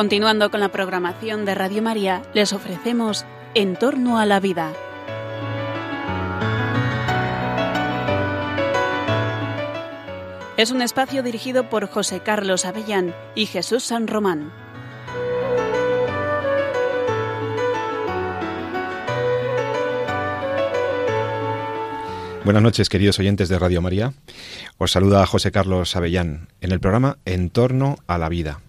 Continuando con la programación de Radio María, les ofrecemos En torno a la vida. Es un espacio dirigido por José Carlos Avellán y Jesús San Román. Buenas noches, queridos oyentes de Radio María. Os saluda José Carlos Avellán en el programa En torno a la vida.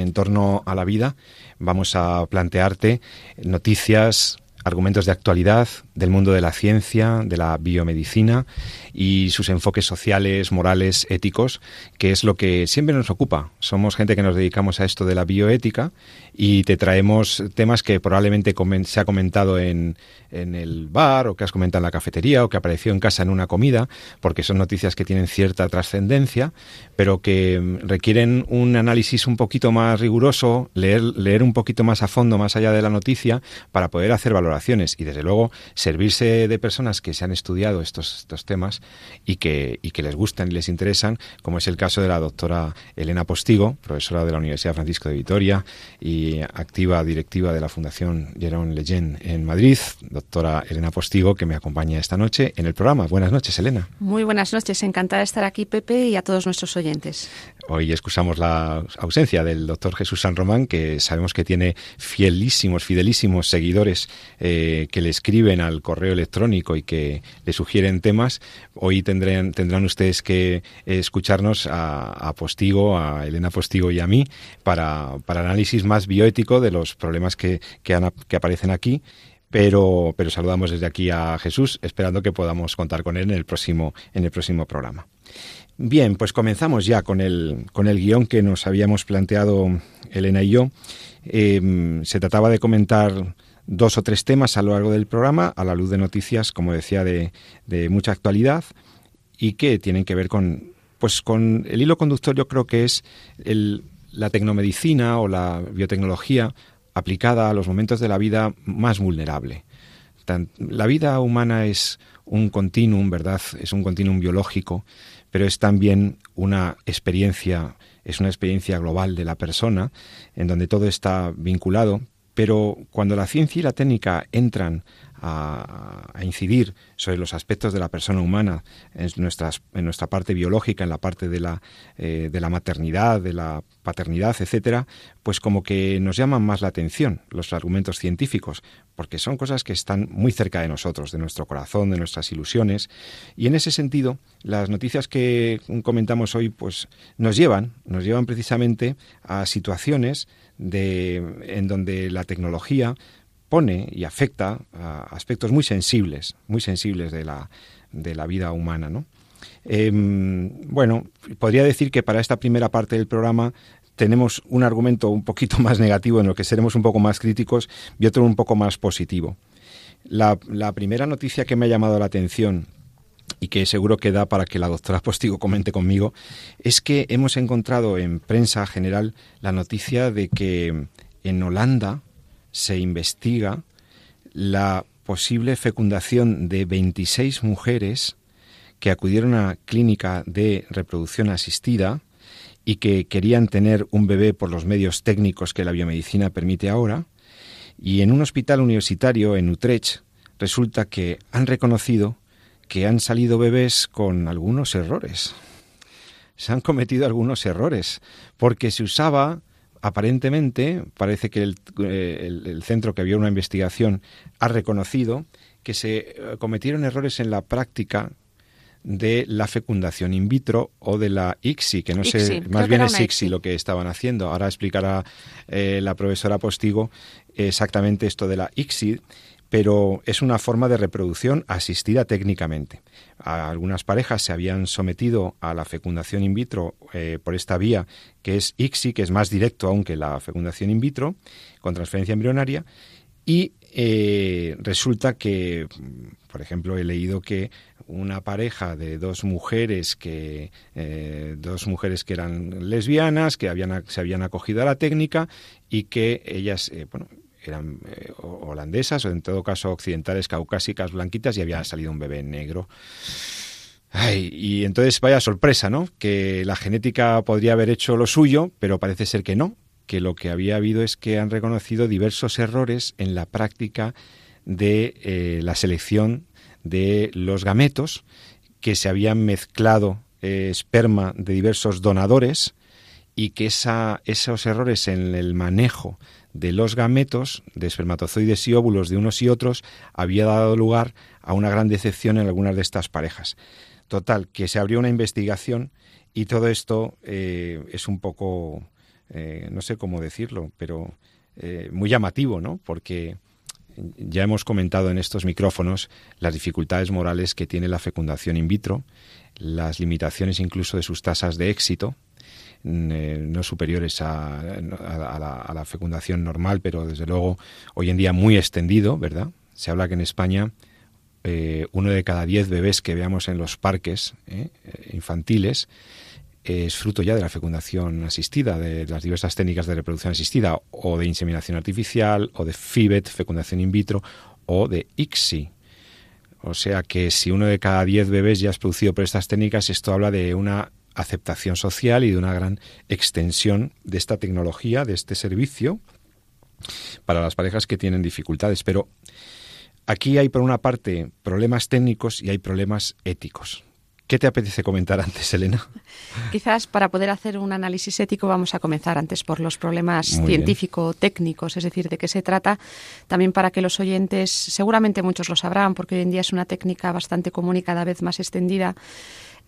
En En torno a la vida vamos a plantearte noticias, argumentos de actualidad del mundo de la ciencia, de la biomedicina y sus enfoques sociales, morales, éticos, que es lo que siempre nos ocupa. Somos gente que nos dedicamos a esto de la bioética y te traemos temas que probablemente se ha comentado en, en el bar o que has comentado en la cafetería o que apareció en casa en una comida, porque son noticias que tienen cierta trascendencia, pero que mm, requieren un análisis un poquito más riguroso, leer, leer un poquito más a fondo, más allá de la noticia, para poder hacer valoraciones y desde luego servirse de personas que se han estudiado estos, estos temas y que, y que les gustan y les interesan, como es el caso de la doctora Elena Postigo, profesora de la Universidad Francisco de Vitoria y activa directiva de la Fundación Jerón Leyen en Madrid, doctora Elena Postigo, que me acompaña esta noche en el programa. Buenas noches, Elena. Muy buenas noches, encantada de estar aquí, Pepe, y a todos nuestros oyentes. Hoy excusamos la ausencia del doctor Jesús San Román, que sabemos que tiene fielísimos, fidelísimos seguidores eh, que le escriben al correo electrónico y que le sugieren temas. Hoy tendrán, tendrán ustedes que escucharnos a, Postigo, a Elena Postigo y a mí, para, para análisis más bioético de los problemas que, que, que aparecen aquí pero, pero saludamos desde aquí a Jesús, esperando que podamos contar con él en el próximo, en el próximo programa. Bien, pues comenzamos ya con el, con el guion que nos habíamos planteado Elena y yo. Em, se trataba de comentar dos o tres temas a lo largo del programa, a la luz de noticias, como decía, de, de mucha actualidad y que tienen que ver con, pues con el hilo conductor yo creo que es el, la tecnomedicina o la biotecnología aplicada a los momentos de la vida más vulnerable. La vida humana es un continuum, ¿verdad? Es un continuum biológico pero es también una experiencia, es una experiencia global de la persona, en donde todo está vinculado, pero cuando la ciencia y la técnica entran a, incidir sobre los aspectos de la persona humana en, nuestras, en nuestra parte biológica, en la parte de la, eh, de la maternidad, de la paternidad, etcétera, pues como que nos llaman más la atención los argumentos científicos, porque son cosas que están muy cerca de nosotros, de nuestro corazón, de nuestras ilusiones, y en ese sentido, las noticias que comentamos hoy, pues nos llevan, nos llevan precisamente a situaciones de, en donde la tecnología pone y afecta a aspectos muy sensibles, muy sensibles de la, de la vida humana, ¿no? Em, bueno, podría decir que para esta primera parte del programa tenemos un argumento un poquito más negativo en el que seremos un poco más críticos y otro un poco más positivo. La, la primera noticia que me ha llamado la atención y que seguro que da para que la doctora Postigo comente conmigo, es que hemos encontrado en prensa general la noticia de que en Holanda se investiga la posible fecundación de 26 mujeres que acudieron a clínica de reproducción asistida y que querían tener un bebé por los medios técnicos que la biomedicina permite ahora. Y en un hospital universitario en Utrecht resulta que han reconocido que han salido bebés con algunos errores. Se han cometido algunos errores porque se usaba aparentemente, parece que eh, el, centro que había una investigación ha reconocido que se eh, cometieron errores en la práctica de la fecundación in vitro o de la ICSI, que no sé, más bien es ICSI lo que estaban haciendo. Ahora explicará eh, la profesora Postigo exactamente esto de la ICSI, pero es una forma de reproducción asistida técnicamente. Algunas parejas se habían sometido a la fecundación in vitro eh, por esta vía, que es ICSI, que es más directo aún que la fecundación in vitro, con transferencia embrionaria, y eh, resulta que, por ejemplo, he leído que una pareja de dos mujeres que eh, dos mujeres que eran lesbianas que habían se habían acogido a la técnica y que ellas bueno eran eh, holandesas o en todo caso occidentales, caucásicas, blanquitas y había salido un bebé negro. y entonces vaya sorpresa, ¿no? Que la genética podría haber hecho lo suyo, pero parece ser que no, que lo que había habido es que han reconocido diversos errores en la práctica de eh, la selección de los gametos, que se habían mezclado eh, esperma de diversos donadores y que esa, esos errores en el manejo de los gametos, de espermatozoides y óvulos de unos y otros, había dado lugar a una gran decepción en algunas de estas parejas. Total, que se abrió una investigación y todo esto eh, es un poco, eh, no sé cómo decirlo, pero eh, muy llamativo, ¿no? Porque ya hemos comentado en estos micrófonos las dificultades morales que tiene la fecundación in vitro, las limitaciones incluso de sus tasas de éxito, no superiores a, a, la, fecundación normal, pero desde luego hoy en día muy extendido, ¿verdad? Se habla que en España eh, uno de cada diez bebés que veamos en los parques eh, infantiles es fruto ya de la fecundación asistida, de las diversas técnicas de reproducción asistida, o de inseminación artificial, o de FIBET, fecundación in vitro, o de ICSI. O sea que si uno de cada diez bebés ya es producido por estas técnicas, esto habla de una aceptación social y de una gran extensión de esta tecnología, de este servicio, para las parejas que tienen dificultades. Pero aquí hay, por una parte, problemas técnicos y hay problemas éticos. ¿Qué te apetece comentar antes, Elena? Quizás para poder hacer un análisis ético vamos a comenzar antes por los problemas científico-técnicos, es decir, de qué se trata, también para que los oyentes, seguramente muchos lo sabrán, porque hoy en día es una técnica bastante común y cada vez más extendida,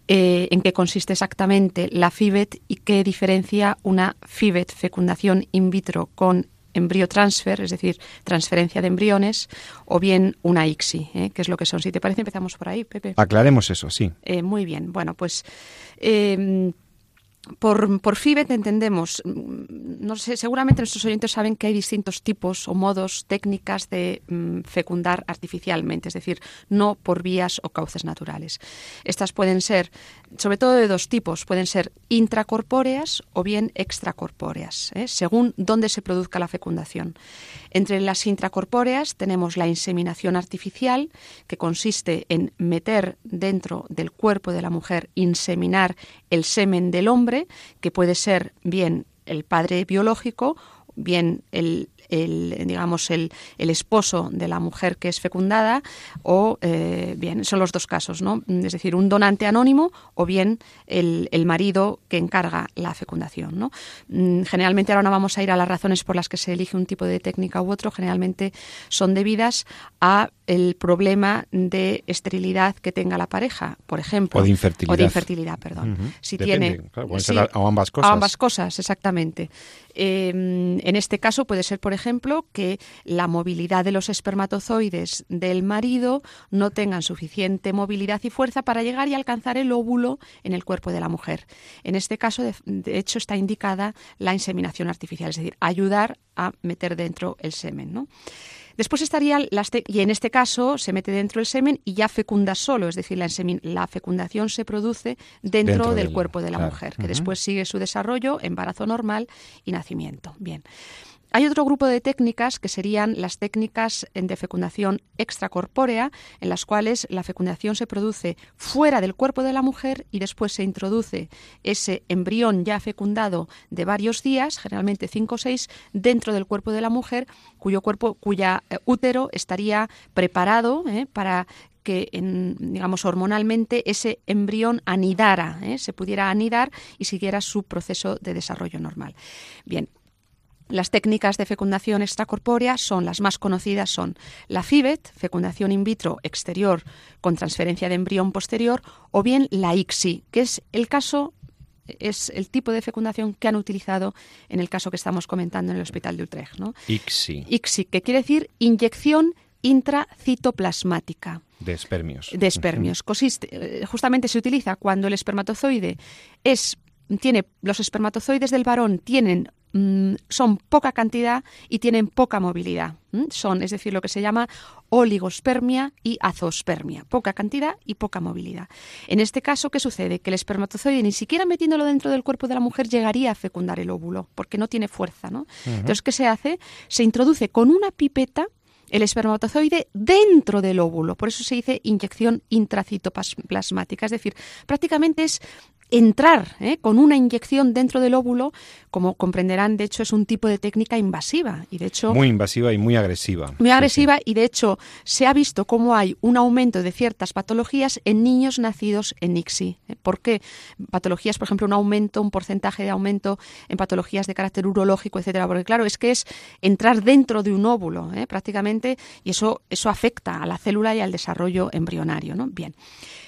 eh, en qué consiste exactamente la FIBET y qué diferencia una FIBET, fecundación in vitro con embrión transfer, es decir, transferencia de embriones, o bien una ICSI, ¿eh? que es lo que son. Si te parece, empezamos por ahí, Pepe. Aclaremos eso, sí. Eh, muy bien. Bueno, pues por, por FIBET entendemos, mm, no sé, seguramente nuestros oyentes saben que hay distintos tipos o modos, técnicas de mm, fecundar artificialmente, es decir, no por vías o cauces naturales. Estas pueden ser, sobre todo de dos tipos, pueden ser intracorpóreas o bien extracorpóreas, ¿eh? según dónde se produzca la fecundación. Entre las intracorpóreas tenemos la inseminación artificial, que consiste en meter dentro del cuerpo de la mujer, inseminar el semen del hombre, que puede ser bien el padre biológico, bien el el, digamos, el, el, esposo de la mujer que es fecundada o, eh, bien, son los dos casos, ¿no? Es decir, un donante anónimo o bien el, el marido que encarga la fecundación, ¿no? Mm, generalmente ahora no vamos a ir a las razones por las que se elige un tipo de técnica u otro, generalmente son debidas a el problema de esterilidad que tenga la pareja, por ejemplo. O de infertilidad. O de infertilidad, perdón. Si tiene... o ambas cosas. ambas cosas, exactamente. Em, en este caso puede ser, por ejemplo, que la movilidad de los espermatozoides del marido no tengan suficiente movilidad y fuerza para llegar y alcanzar el óvulo en el cuerpo de la mujer. En este caso, de, hecho, está indicada la inseminación artificial, es decir, ayudar a meter dentro el semen. ¿no? Después estaría, las y en este caso se mete dentro el semen y ya fecunda solo, es decir, la, la fecundación se produce dentro, del, cuerpo de la mujer, que después sigue su desarrollo, embarazo normal y nacimiento. Bien. Hay otro grupo de técnicas que serían las técnicas de fecundación extracorpórea, en las cuales la fecundación se produce fuera del cuerpo de la mujer y después se introduce ese embrión ya fecundado de varios días, generalmente cinco o seis, dentro del cuerpo de la mujer, cuyo cuerpo, cuya eh, útero estaría preparado eh, para que, digamos, hormonalmente ese embrión anidara, eh, se pudiera anidar y siguiera su proceso de desarrollo normal. Bien, las técnicas de fecundación extracorpórea son las más conocidas son la FIBET, fecundación in vitro exterior con transferencia de embrión posterior, o bien la ICSI, que es el caso es el tipo de fecundación que han utilizado en el caso que estamos comentando en el Hospital de Utrecht, ¿no? ICSI. ICSI, que quiere decir inyección intracitoplasmática. De espermios. De espermios. Eh, justamente se utiliza cuando el espermatozoide es tiene los espermatozoides del varón tienen Mm, son poca cantidad y tienen poca movilidad. Son, es decir, lo que se llama oligospermia y azospermia, poca cantidad y poca movilidad. En este caso, ¿qué sucede? Que el espermatozoide, ni siquiera metiéndolo dentro del cuerpo de la mujer, llegaría a fecundar el óvulo, porque no tiene fuerza. ¿no? Entonces, ¿qué se hace? Se introduce con una pipeta el espermatozoide dentro del óvulo. Por eso se dice inyección intracitoplasmática. Es decir, prácticamente es entrar ¿eh? con una inyección dentro del óvulo, como comprenderán, de hecho es un tipo de técnica invasiva y de hecho muy invasiva y muy agresiva. Muy agresiva y de hecho se ha visto cómo hay un aumento de ciertas patologías en niños nacidos en ICSI. ¿eh? ¿Por qué? Patologías, por ejemplo, un aumento, un porcentaje de aumento en patologías de carácter urológico, etcétera, porque claro, es que es entrar dentro de un óvulo, ¿eh? prácticamente, y eso eso afecta a la célula y al desarrollo embrionario, ¿no? Bien.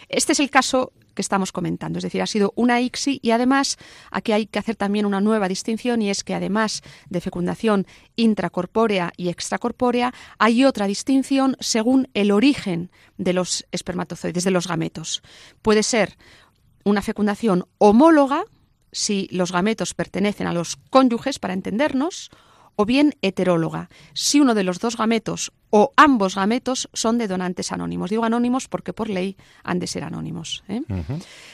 Este es el caso que estamos comentando. Es decir, ha sido una ICSI y además aquí hay que hacer también una nueva distinción y es que además de fecundación intracorpórea y extracorpórea, hay otra distinción según el origen de los espermatozoides, de los gametos. Puede ser una fecundación homóloga, si los gametos pertenecen a los cónyuges, para entendernos, o bien heteróloga, si uno de los dos gametos o ambos gametos son de donantes anónimos. Digo anónimos porque por ley han de ser anónimos. ¿eh?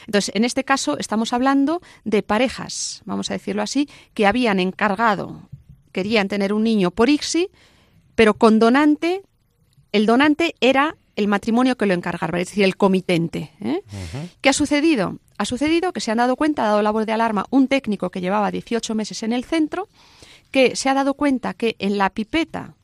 Entonces, en este caso estamos hablando de parejas, vamos a decirlo así, que habían encargado, querían tener un niño por ICSI, pero con donante, el donante era el matrimonio que lo encargaba, es decir, el comitente. ¿eh? ¿Qué ha sucedido? Ha sucedido que se han dado cuenta, ha dado la voz de alarma, un técnico que llevaba 18 meses en el centro, que se ha dado cuenta que en la pipeta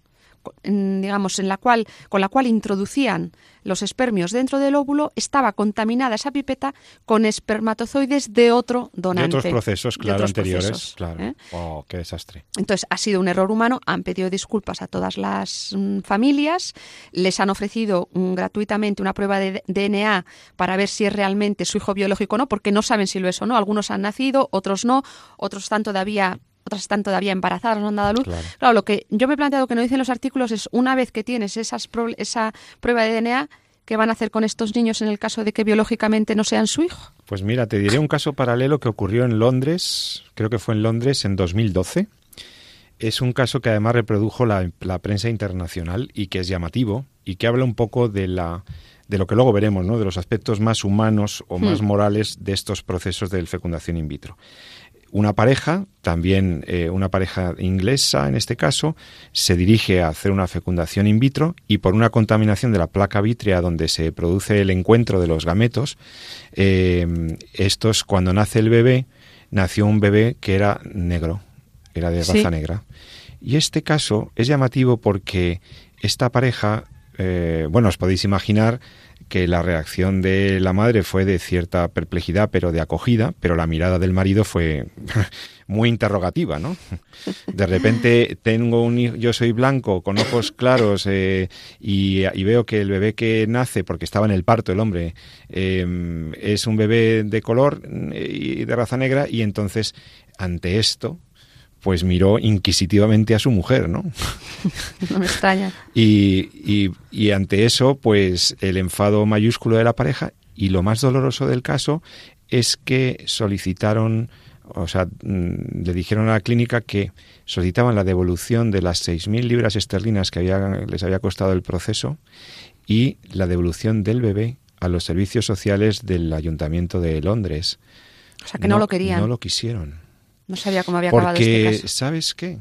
digamos, en la cual, con la cual introducían los espermios dentro del óvulo, estaba contaminada esa pipeta con espermatozoides de otro donante. De otros procesos, claro, anteriores. claro. ¿eh? Oh, qué desastre. Entonces, ha sido un error humano. Han pedido disculpas a todas las mm, familias. Les han ofrecido mm, gratuitamente una prueba de DNA para ver si es realmente su hijo biológico o no, porque no saben si lo es o no. Algunos han nacido, otros no. Otros están todavía otras están todavía embarazadas, no han dado luz. Claro. lo que yo me he planteado que no dicen los artículos es una vez que tienes esas esa prueba de DNA, ¿qué van a hacer con estos niños en el caso de que biológicamente no sean su hijo? Pues mira, te diré un caso paralelo que ocurrió en Londres, creo que fue en Londres en 2012. Es un caso que además reprodujo la, prensa internacional y que es llamativo y que habla un poco de la de lo que luego veremos, ¿no? de los aspectos más humanos o más hmm. morales de estos procesos de fecundación in vitro una pareja, también eh, una pareja inglesa en este caso, se dirige a hacer una fecundación in vitro y por una contaminación de la placa vítrea donde se produce el encuentro de los gametos, eh, estos cuando nace el bebé, nació un bebé que era negro, era de raza negra. Y este caso es llamativo porque esta pareja, eh, bueno, os podéis imaginar que la reacción de la madre fue de cierta perplejidad, pero de acogida, pero la mirada del marido fue muy interrogativa, ¿no? De repente tengo un hijo, yo soy blanco, con ojos claros, eh, y, veo que el bebé que nace, porque estaba en el parto el hombre, em, es un bebé de color eh, y de raza negra, y entonces, ante esto, pues miró inquisitivamente a su mujer, ¿no? No me extraña. y, y, ante eso, pues el enfado mayúsculo de la pareja y lo más doloroso del caso es que solicitaron, o sea, mm, le dijeron a la clínica que solicitaban la devolución de las 6.000 libras esterlinas que había, les había costado el proceso y la devolución del bebé a los servicios sociales del Ayuntamiento de Londres. O sea, que no lo querían. No lo quisieron. No sabía cómo había acabado este caso. ¿sabes qué?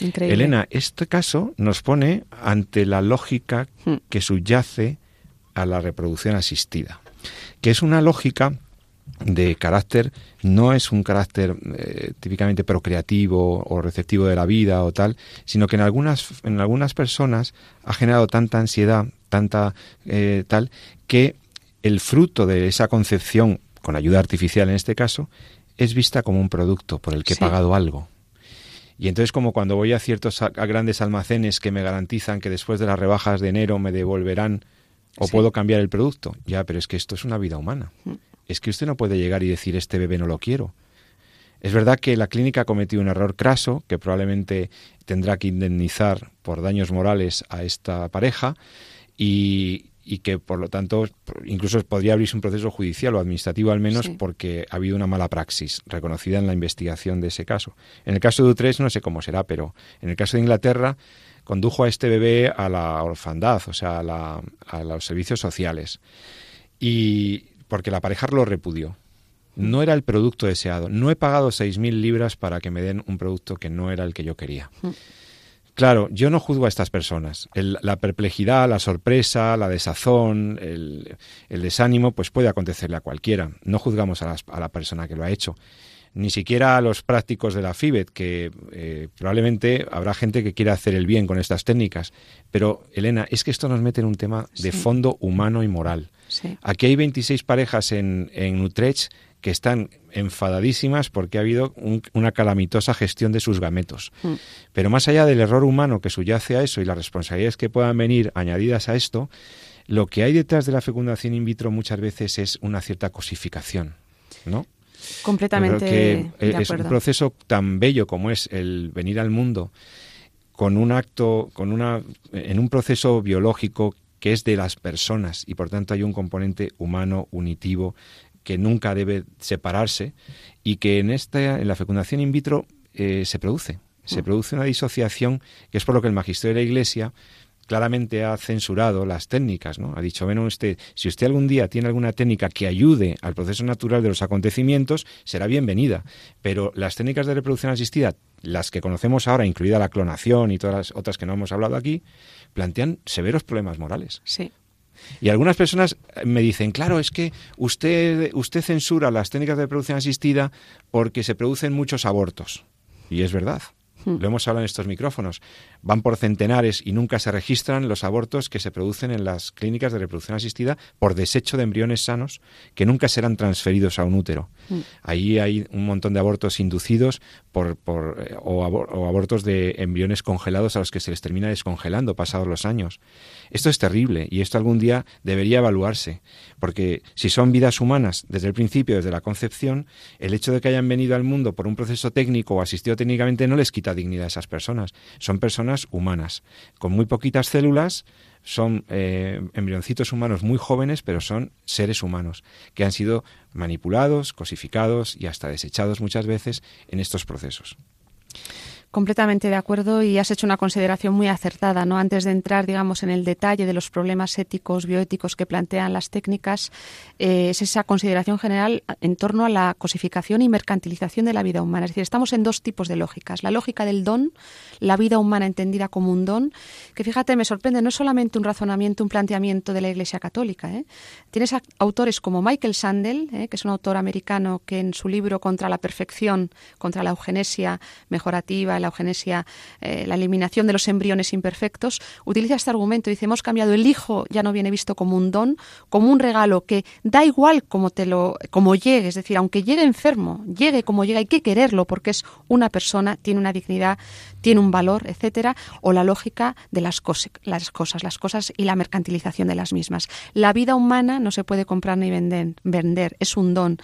Increíble. Elena, este caso nos pone ante la lógica hmm. que subyace a la reproducción asistida, que es una lógica de carácter, no es un carácter eh, típicamente procreativo o receptivo de la vida o tal, sino que en algunas, en algunas personas ha generado tanta ansiedad, tanta eh, tal, que el fruto de esa concepción, con ayuda artificial en este caso, es vista como un producto por el que he pagado algo. Y entonces como cuando voy a ciertos a grandes almacenes que me garantizan que después de las rebajas de enero me devolverán o puedo cambiar el producto. Ya, pero es que esto es una vida humana. Mm. Es que usted no puede llegar y decir este bebé no lo quiero. Es verdad que la clínica ha cometido un error craso que probablemente tendrá que indemnizar por daños morales a esta pareja y, y que por lo tanto incluso podría abrirse un proceso judicial o administrativo al menos porque ha habido una mala praxis reconocida en la investigación de ese caso. En el caso de Utrecht no sé cómo será, pero en el caso de Inglaterra condujo a este bebé a la orfandad, o sea, a, a los servicios sociales. Y porque la pareja lo repudió. No era el producto deseado. No he pagado 6.000 libras para que me den un producto que no era el que yo quería. Claro, yo no juzgo a estas personas. la perplejidad, la sorpresa, la desazón, el, desánimo, pues puede acontecerle a cualquiera. No juzgamos a, la persona que lo ha hecho. Ni siquiera a los prácticos de la FIBET, que eh, probablemente habrá gente que quiera hacer el bien con estas técnicas. Pero, Elena, es que esto nos mete en un tema de fondo humano y moral. Aquí hay 26 parejas en, en Utrecht que están enfadadísimas porque ha habido una calamitosa gestión de sus gametos. Mm. Pero más allá del error humano que subyace a eso y las responsabilidades que puedan venir añadidas a esto, lo que hay detrás de la fecundación in vitro muchas veces es una cierta cosificación, ¿no? Completamente. Que es un proceso tan bello como es el venir al mundo con un acto, con una, en un proceso biológico que es de las personas y por tanto hay un componente humano, unitivo, que nunca debe separarse y que en esta en la fecundación in vitro eh, se produce se mm. produce una disociación que es por lo que el magisterio de la Iglesia claramente ha censurado las técnicas, ¿no? Ha dicho, bueno, usted, si usted algún día tiene alguna técnica que ayude al proceso natural de los acontecimientos, será bienvenida. Pero las técnicas de reproducción asistida, las que conocemos ahora, incluida la clonación y todas las otras que no hemos hablado aquí, plantean severos problemas morales. Sí. Y algunas personas me dicen, claro, es que usted, usted censura las técnicas de reproducción asistida porque se producen muchos abortos. Y es verdad. Hmm. Lo hemos hablado en estos micrófonos. Van por centenares y nunca se registran los abortos que se producen en las clínicas de reproducción asistida por desecho de embriones sanos que nunca serán transferidos a un útero. Hmm. Ahí hay un montón de abortos inducidos por, por eh, o, abortos de embriones congelados a los que se les termina descongelando pasados los años. Esto es terrible y esto algún día debería evaluarse, porque si son vidas humanas desde el principio, desde la concepción, el hecho de que hayan venido al mundo por un proceso técnico o asistido técnicamente no les quita dignidad a esas personas. Son personas humanas, con muy poquitas células, son eh, embrioncitos humanos muy jóvenes, pero son seres humanos que han sido manipulados, cosificados y hasta desechados muchas veces en estos procesos. Completamente de acuerdo y has hecho una consideración muy acertada, ¿no? Antes de entrar, digamos, en el detalle de los problemas éticos, bioéticos que plantean las técnicas, eh, es esa consideración general en torno a la cosificación y mercantilización de la vida humana. Es decir, estamos en dos tipos de lógicas. La lógica del don, la vida humana entendida como un don, que fíjate, me sorprende, no es solamente un razonamiento, un planteamiento de la Iglesia Católica. ¿eh? Tienes autores como Michael Sandel, ¿eh? que es un autor americano que en su libro Contra la perfección, contra la eugenesia mejorativa, la eugenesia, eh, la eliminación de los embriones imperfectos, utiliza este argumento. Dice, hemos cambiado el hijo, ya no viene visto como un don, como un regalo que da igual como te lo, como llegue, es decir, aunque llegue enfermo, llegue como llegue, hay que quererlo porque es una persona, tiene una dignidad, tiene un valor, etcétera, o la lógica de las, las cosas, las cosas y la mercantilización de las mismas. La vida humana no se puede comprar ni vender, vender es un don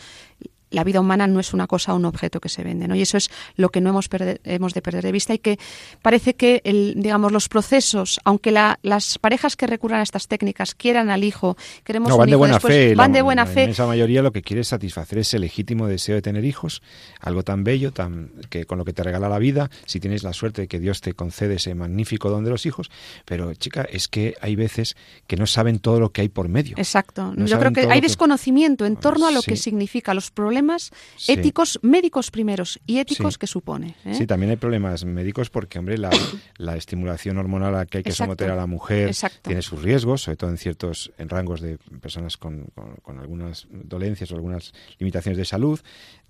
la vida humana no es una cosa o un objeto que se vende, ¿no? Y eso es lo que no hemos, hemos de perder de vista y que parece que, el, digamos, los procesos, aunque las parejas que recurran a estas técnicas quieran al hijo, queremos van un hijo, de buena fe, van de buena fe. La mayoría lo que quiere es satisfacer ese legítimo deseo de tener hijos, algo tan bello, tan que con lo que te regala la vida, si tienes la suerte de que Dios te concede ese magnífico don de los hijos, pero chica, es que hay veces que no saben todo lo que hay por medio. Exacto. Yo creo que hay desconocimiento en torno a lo que significa los problemas problemas éticos médicos primeros y éticos que supone. ¿eh? Sí, también hay problemas médicos porque, hombre, la, estimulación hormonal a la que hay que someter a la mujer tiene sus riesgos, sobre todo en ciertos en rangos de personas con, algunas dolencias o algunas limitaciones de salud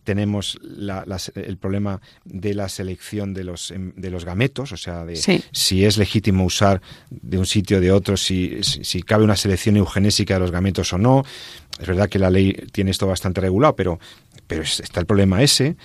tenemos el problema de la selección de los, em, de los gametos, o sea, de si es legítimo usar de un sitio o de otro, si, si, cabe una selección eugenésica de los gametos o no. Es verdad que la ley tiene esto bastante regulado, pero, pero está el problema ese.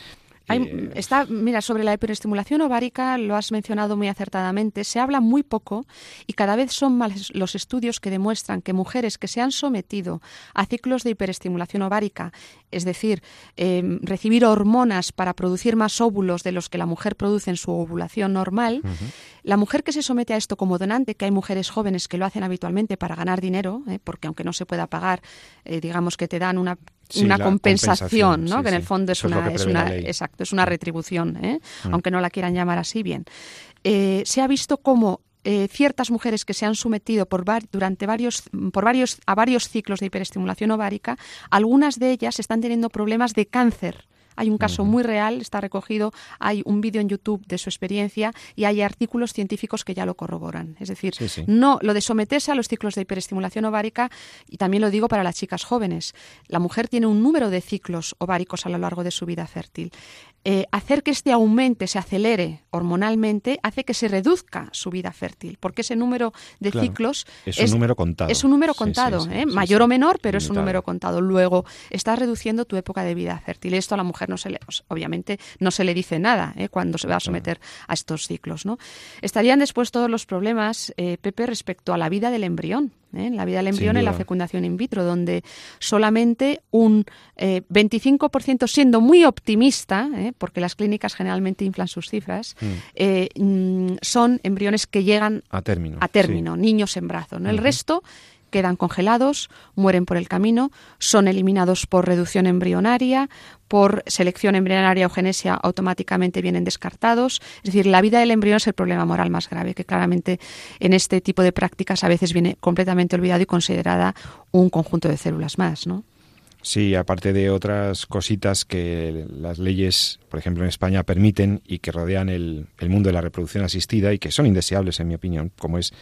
Eh, está, mira, sobre la hiperestimulación ovárica, lo has mencionado muy acertadamente, se habla muy poco y cada vez son más los estudios que demuestran que mujeres que se han sometido a ciclos de hiperestimulación ovárica, es decir, em, recibir hormonas para producir más óvulos de los que la mujer produce en su ovulación normal, la mujer que se somete a esto como donante, que hay mujeres jóvenes que lo hacen habitualmente para ganar dinero, eh, porque aunque no se pueda pagar, eh, digamos que te dan una una compensación, ¿no? que en el fondo es una, es, una exacto, es una retribución, ¿eh? mm. aunque no la quieran llamar así bien. Eh, se ha visto cómo eh, ciertas mujeres que se han sometido por durante varios, por varios, a varios ciclos de hiperestimulación ovárica, algunas de ellas están teniendo problemas de cáncer Hay un caso muy real, está recogido, hay un vídeo en YouTube de su experiencia y hay artículos científicos que ya lo corroboran. Es decir, no lo de someterse a los ciclos de hiperestimulación ovárica, y también lo digo para las chicas jóvenes, la mujer tiene un número de ciclos ováricos a lo largo de su vida fértil. Eh, hacer que este aumente, se acelere hormonalmente, hace que se reduzca su vida fértil, porque ese número de ciclos es un número contado. Es un número contado, ¿eh? mayor o menor, pero es un número contado. Luego, estás reduciendo tu época de vida fértil. Esto a la mujer no se le, pues, obviamente, no se le dice nada ¿eh? cuando se va a someter a estos ciclos. ¿no? Estarían después todos los problemas, Pepe, respecto a la vida del embrión. ¿Eh? en la vida del embrión en la fecundación in vitro, donde solamente un 25%, eh, siendo muy optimista, ¿eh? porque las clínicas generalmente inflan sus cifras, mm. Mm, son embriones que llegan a término, a término niños en brazo. ¿no? El resto quedan congelados, mueren por el camino, son eliminados por reducción embrionaria, por selección embrionaria o genesia automáticamente vienen descartados. Es decir, la vida del embrión es el problema moral más grave, que claramente en este tipo de prácticas a veces viene completamente olvidado y considerada un conjunto de células más, ¿no? Sí, aparte de otras cositas que las leyes, por ejemplo, en España permiten y que rodean el, mundo de la reproducción asistida y que son indeseables, en mi opinión, como es,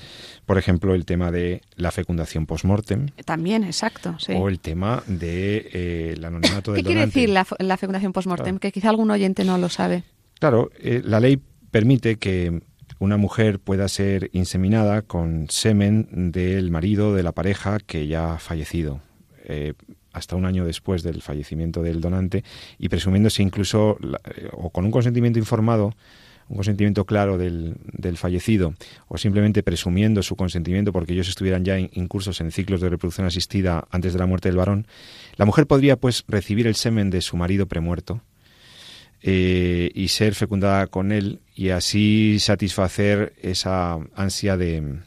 por ejemplo, el tema de la fecundación post-mortem. También, exacto. Sí. O el tema de eh, anonimato del ¿Qué quiere decir la, fecundación post-mortem? Que quizá algún oyente no lo sabe. Claro, eh, la ley permite que una mujer pueda ser inseminada con semen del marido de la pareja que ya ha fallecido. Eh, hasta un año después del fallecimiento del donante y presumiéndose incluso eh, o con un consentimiento informado un consentimiento claro del, del, fallecido o simplemente presumiendo su consentimiento porque ellos estuvieran ya incursos en ciclos de reproducción asistida antes de la muerte del varón, la mujer podría pues recibir el semen de su marido premuerto eh, y ser fecundada con él y así satisfacer esa ansia de,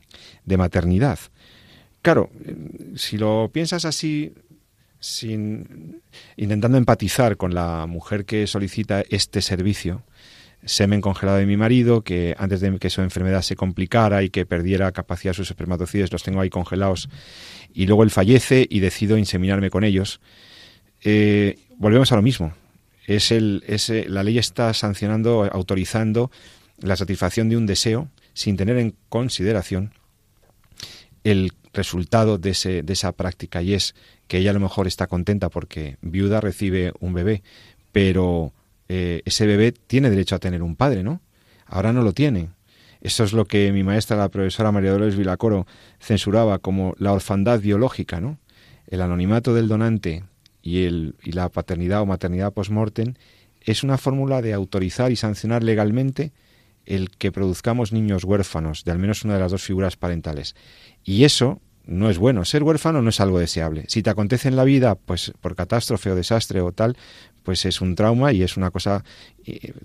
de maternidad. Claro, si lo piensas así, sin, intentando empatizar con la mujer que solicita este servicio, semen congelado de mi marido, que antes de que su enfermedad se complicara y que perdiera capacidad sus espermatozoides, los tengo ahí congelados, y luego él fallece y decido inseminarme con ellos. Eh, volvemos a lo mismo. Es el, la ley está sancionando, autorizando la satisfacción de un deseo sin tener en consideración el resultado de, ese, de esa práctica y es que ella a lo mejor está contenta porque viuda recibe un bebé, pero eh, ese bebé tiene derecho a tener un padre, ¿no? Ahora no lo tiene. Eso es lo que mi maestra, la profesora María Dolores Vilacoro, censuraba como la orfandad biológica, ¿no? El anonimato del donante y, el, y la paternidad o maternidad post-mortem es una fórmula de autorizar y sancionar legalmente el que produzcamos niños huérfanos de al menos una de las dos figuras parentales. Y eso no es bueno. Ser huérfano no es algo deseable. Si te acontece en la vida, pues por catástrofe o desastre o tal, pues es un trauma y es una cosa,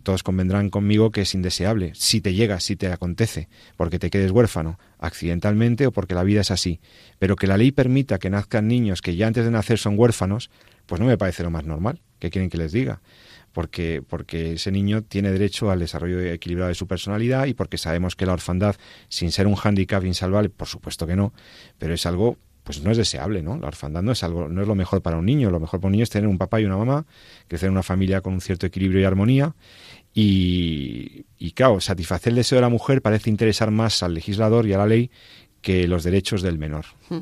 todos convendrán conmigo que es indeseable. Si te llega, si te acontece, porque te quedes huérfano, accidentalmente o porque la vida es así. Pero que la ley permita que nazcan niños que ya antes de nacer son huérfanos, pues no me parece lo más normal. ¿Qué quieren que les diga? Porque, porque ese niño tiene derecho al desarrollo equilibrado de su personalidad y porque sabemos que la orfandad, sin ser un hándicap insalvable, por supuesto que no, pero es algo pues no es deseable, ¿no? La orfandad no es algo, no es lo mejor para un niño. Lo mejor para un niño es tener un papá y una mamá, crecer en una familia con un cierto equilibrio y armonía. Y, y claro, satisfacer el deseo de la mujer parece interesar más al legislador y a la ley que los derechos del menor. Hmm.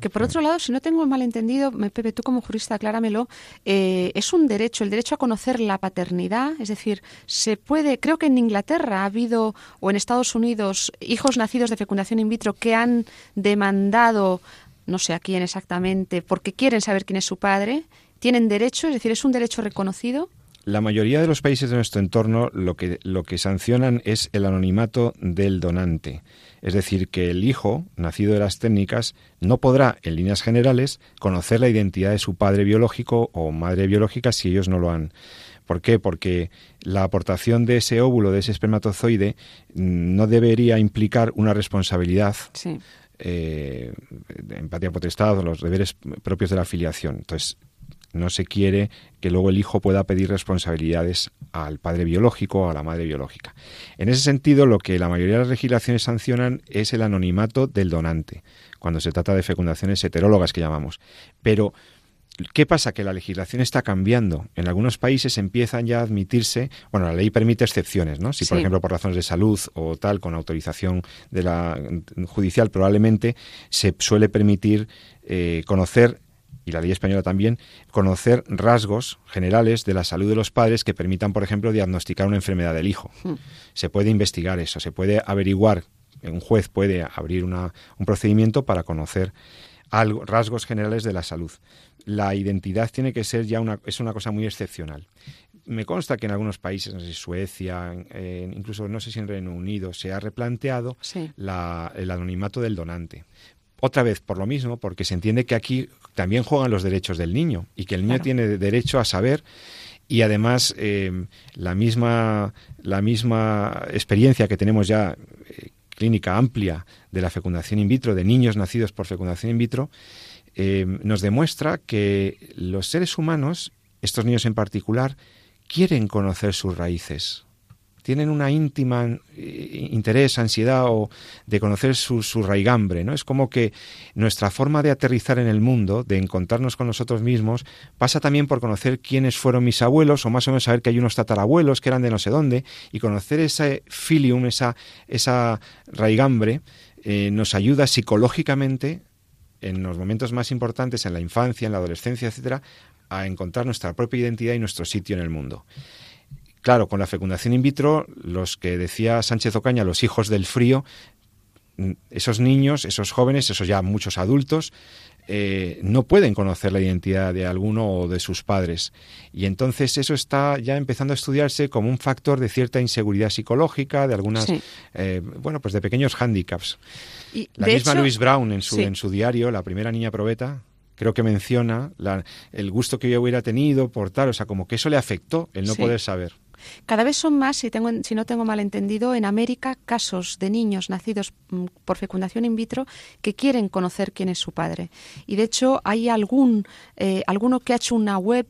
Que por otro lado, si no tengo mal entendido, Pepe, tú como jurista, acláramelo, eh, es un derecho, el derecho a conocer la paternidad, es decir, se puede, creo que en Inglaterra ha habido, o en Estados Unidos, hijos nacidos de fecundación in vitro que han demandado, no sé a quién exactamente, porque quieren saber quién es su padre, tienen derecho, es decir, es un derecho reconocido. La mayoría de los países de nuestro entorno lo que, lo que sancionan es el anonimato del donante. Es decir, que el hijo, nacido de las técnicas, no podrá, en líneas generales, conocer la identidad de su padre biológico o madre biológica si ellos no lo han. ¿Por qué? Porque la aportación de ese óvulo, de ese espermatozoide, no debería implicar una responsabilidad. Sí. Eh, empatía potestad o los deberes propios de la afiliación. Entonces, no se quiere que luego el hijo pueda pedir responsabilidades al padre biológico o a la madre biológica. En ese sentido, lo que la mayoría de las legislaciones sancionan es el anonimato del donante, cuando se trata de fecundaciones heterólogas que llamamos. Pero ¿Qué pasa? Que la legislación está cambiando. En algunos países empiezan ya a admitirse, bueno, la ley permite excepciones, ¿no? Si, por ejemplo, por razones de salud o tal, con autorización de la judicial, probablemente se suele permitir eh, conocer y la ley española también, conocer rasgos generales de la salud de los padres que permitan, por ejemplo, diagnosticar una enfermedad del hijo. Hmm. Se puede investigar eso, se puede averiguar, un juez puede abrir una, un procedimiento para conocer algo, rasgos generales de la salud. La identidad tiene que ser ya una, es una cosa muy excepcional. Me consta que en algunos países, no sé, Suecia, incluso no sé si en Reino Unido, se ha replanteado el anonimato del donante otra vez por lo mismo, porque se entiende que aquí también juegan los derechos del niño y que el niño tiene derecho a saber y además eh, la misma la misma experiencia que tenemos ya eh, clínica amplia de la fecundación in vitro de niños nacidos por fecundación in vitro eh, nos demuestra que los seres humanos estos niños en particular quieren conocer sus raíces tienen una íntima eh, interés, ansiedad o de conocer su, su, raigambre, ¿no? Es como que nuestra forma de aterrizar en el mundo, de encontrarnos con nosotros mismos, pasa también por conocer quiénes fueron mis abuelos, o más o menos saber que hay unos tatarabuelos que eran de no sé dónde, y conocer ese filium, esa, esa raigambre, eh, nos ayuda psicológicamente en los momentos más importantes, en la infancia, en la adolescencia, etcétera, a encontrar nuestra propia identidad y nuestro sitio en el mundo. Claro, con la fecundación in vitro, los que decía Sánchez Ocaña, los hijos del frío, esos niños, esos jóvenes, esos ya muchos adultos, eh, no pueden conocer la identidad de alguno o de sus padres. Y entonces eso está ya empezando a estudiarse como un factor de cierta inseguridad psicológica, de algunas, eh, bueno, pues de pequeños hándicaps. la misma Louise Brown en su, en su diario, la primera niña probeta, creo que menciona el gusto que yo hubiera tenido por tal, o sea, como que eso le afectó el no poder saber. Cada vez son más, si, tengo, si no tengo mal entendido, en América casos de niños nacidos mm, por fecundación in vitro que quieren conocer quién es su padre. Y de hecho hay algún, eh, alguno que ha hecho una web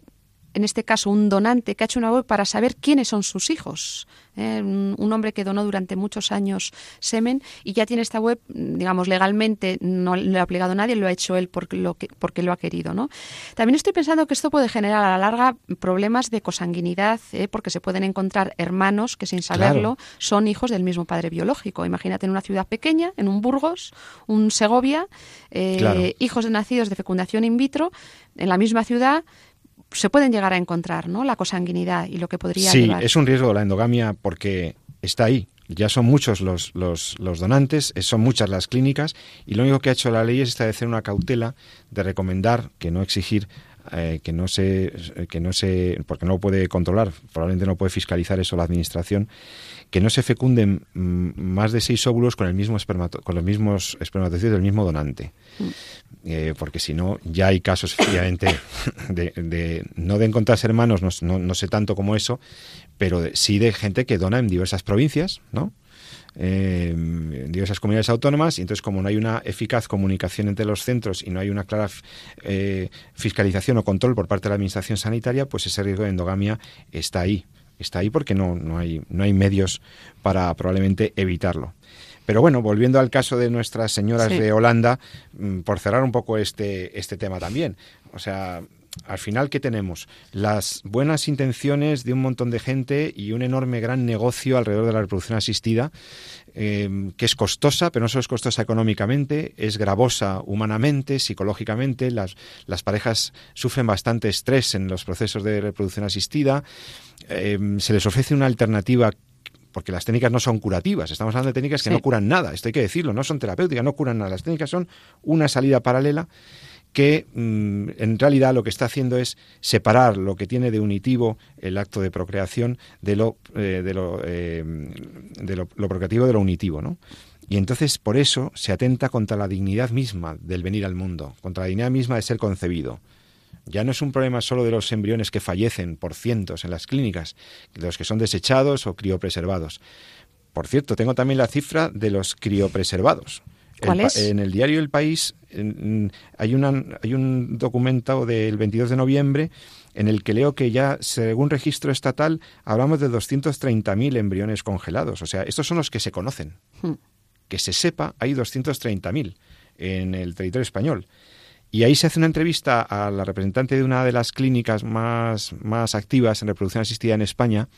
en este caso un donante que ha hecho una web para saber quiénes son sus hijos. ¿eh? un hombre que donó durante muchos años semen y ya tiene esta web, digamos, legalmente no le ha aplicado nadie, lo ha hecho él porque lo, que, porque lo ha querido. ¿no? También estoy pensando que esto puede generar a la larga problemas de cosanguinidad, ¿eh? porque se pueden encontrar hermanos que sin saberlo son hijos del mismo padre biológico. Imagínate en una ciudad pequeña, en un Burgos, un Segovia, eh, hijos nacidos de fecundación in vitro, en la misma ciudad, se pueden llegar a encontrar, ¿no? La cosanguinidad y lo que podría Sí, es un riesgo la endogamia porque está ahí. Ya son muchos los, los, los, donantes, son muchas las clínicas y lo único que ha hecho la ley es establecer una cautela de recomendar, que no exigir eh, que no se que no se porque no lo puede controlar probablemente no puede fiscalizar eso la administración que no se fecunden mm, más de seis óvulos con el mismo con los mismos espermatozoides del mismo donante mm. eh, porque si no ya hay casos efectivamente de, no de encontrarse hermanos no, no, sé tanto como eso pero sí de gente que dona en diversas provincias no eh, en diversas comunidades autónomas y entonces como no hay una eficaz comunicación entre los centros y no hay una clara eh, fiscalización o control por parte de la administración sanitaria, pues ese riesgo de endogamia está ahí, está ahí porque no, no, hay, no hay medios para probablemente evitarlo. Pero bueno, volviendo al caso de nuestras señoras de Holanda, mm, por cerrar un poco este, este tema también. O sea, al final, ¿qué tenemos? Las buenas intenciones de un montón de gente y un enorme gran negocio alrededor de la reproducción asistida, eh, que es costosa, pero no solo es costosa económicamente, es gravosa humanamente, psicológicamente. Las, las parejas sufren bastante estrés en los procesos de reproducción asistida. Eh, se les ofrece una alternativa porque las técnicas no son curativas, estamos hablando de técnicas que no curan nada, esto hay que decirlo, no son terapéuticas, no curan nada, las técnicas son una salida paralela que mm, en realidad lo que está haciendo es separar lo que tiene de unitivo el acto de procreación de lo, eh, de, eh, lo, procreativo de lo unitivo, ¿no? Y entonces por eso se atenta contra la dignidad misma del venir al mundo, contra la dignidad misma de ser concebido. Ya no es un problema solo de los embriones que fallecen por cientos en las clínicas, de los que son desechados o criopreservados. Por cierto, tengo también la cifra de los criopreservados. En el diario El País hay, una, hay un documento del 22 de noviembre en el que leo que ya, según registro estatal, hablamos de 230.000 embriones congelados. O sea, estos son los que se conocen. Hmm. Que se sepa, hay 230.000 en el territorio español. Y ahí se hace una entrevista a la representante de una de las clínicas más, más activas en reproducción asistida en España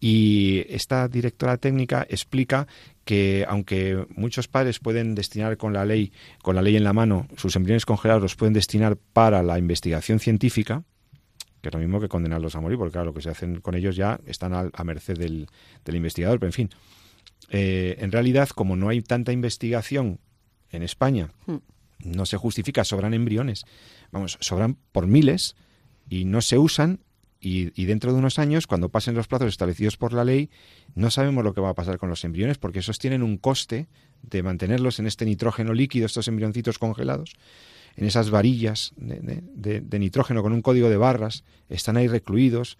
y esta directora técnica explica que aunque muchos padres pueden destinar con la ley, con la ley en la mano, sus embriones congelados los pueden destinar para la investigación científica, que es lo mismo que condenarlos a morir, porque claro, lo que se hacen con ellos ya están a, merced del, investigador, pero en fin. Eh, en realidad, como no hay tanta investigación en España, hmm. No se justifica, sobran embriones, vamos, sobran por miles y no se usan y, dentro de unos años, cuando pasen los plazos establecidos por la ley, no sabemos lo que va a pasar con los embriones, porque esos tienen un coste de mantenerlos en este nitrógeno líquido, estos embrioncitos congelados, en esas varillas de, nitrógeno con un código de barras, están ahí recluidos,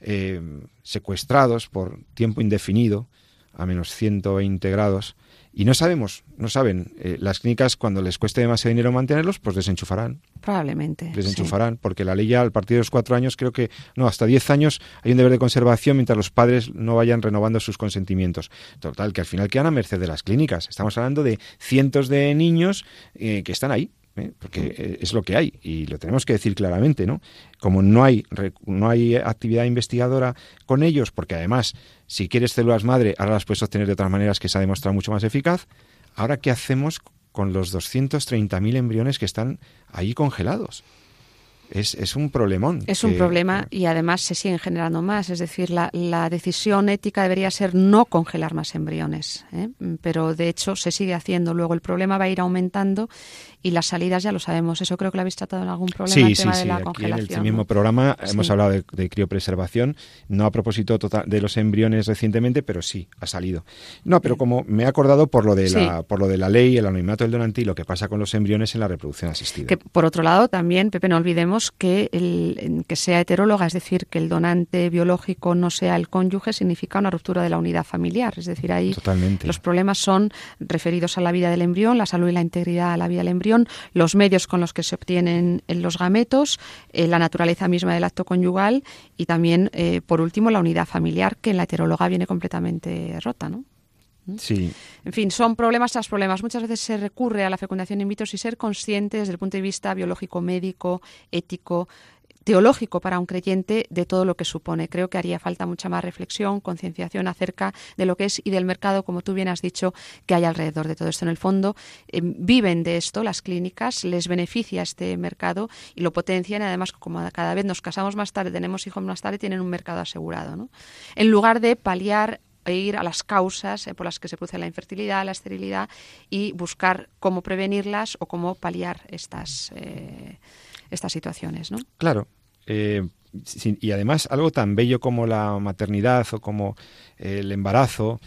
eh, secuestrados por tiempo indefinido, a menos 120 grados, y no sabemos, no saben. Eh, las clínicas, cuando les cueste demasiado dinero mantenerlos, pues desenchufarán. Probablemente. Desenchufarán, porque la ley ya, al partir de los cuatro años, creo que, no, hasta diez años hay un deber de conservación mientras los padres no vayan renovando sus consentimientos. Total, que al final quedan a merced de las clínicas. Estamos hablando de cientos de niños eh, que están ahí, ¿eh? porque eh, es lo que hay y lo tenemos que decir claramente, ¿no? Como no hay no hay actividad investigadora con ellos, porque además si quieres células madre ahora las puedes obtener de otras maneras que se ha demostrado mucho más eficaz. Ahora qué hacemos con los 230.000 embriones que están ahí congelados? es, es un problemón. Es un problema y además se siguen generando más. Es decir, la, la decisión ética debería ser no congelar más embriones, ¿eh? pero de hecho se sigue haciendo. Luego el problema va a ir aumentando y las salidas ya lo sabemos. Eso creo que lo habéis tratado en algún problema. Sí, sí, sí. Aquí en el mismo programa hemos hablado de, criopreservación, no a propósito total de los embriones recientemente, pero sí ha salido. No, pero como me he acordado por lo de la, por lo de la ley, el anonimato del donante y lo que pasa con los embriones en la reproducción asistida. Que por otro lado también, Pepe, no olvidemos que, el, que sea heteróloga, es decir, que el donante biológico no sea el cónyuge, significa una ruptura de la unidad familiar. Es decir, ahí los problemas son referidos a la vida del embrión, la salud y la integridad de la vida del embrión, los medios con los que se obtienen los gametos, eh, la naturaleza misma del acto conyugal y también, eh, por último, la unidad familiar, que en la heteróloga viene completamente rota, ¿no? Sí. En fin, son problemas tras problemas. Muchas veces se recurre a la fecundación in vitro sin ser consciente desde el punto de vista biológico, médico, ético, teológico para un creyente de todo lo que supone. Creo que haría falta mucha más reflexión, concienciación acerca de lo que es y del mercado, como tú bien has dicho, que hay alrededor de todo esto. En el fondo, eh, viven de esto las clínicas, les beneficia este mercado y lo potencian. Además, como cada vez nos casamos más tarde, tenemos hijos más tarde, tienen un mercado asegurado. ¿no? En lugar de paliar e ir a las causas eh, por las que se produce la infertilidad, la esterilidad y buscar cómo prevenirlas o cómo paliar estas, eh, estas situaciones. ¿no? Claro. Eh, y además algo tan bello como la maternidad o como el embarazo,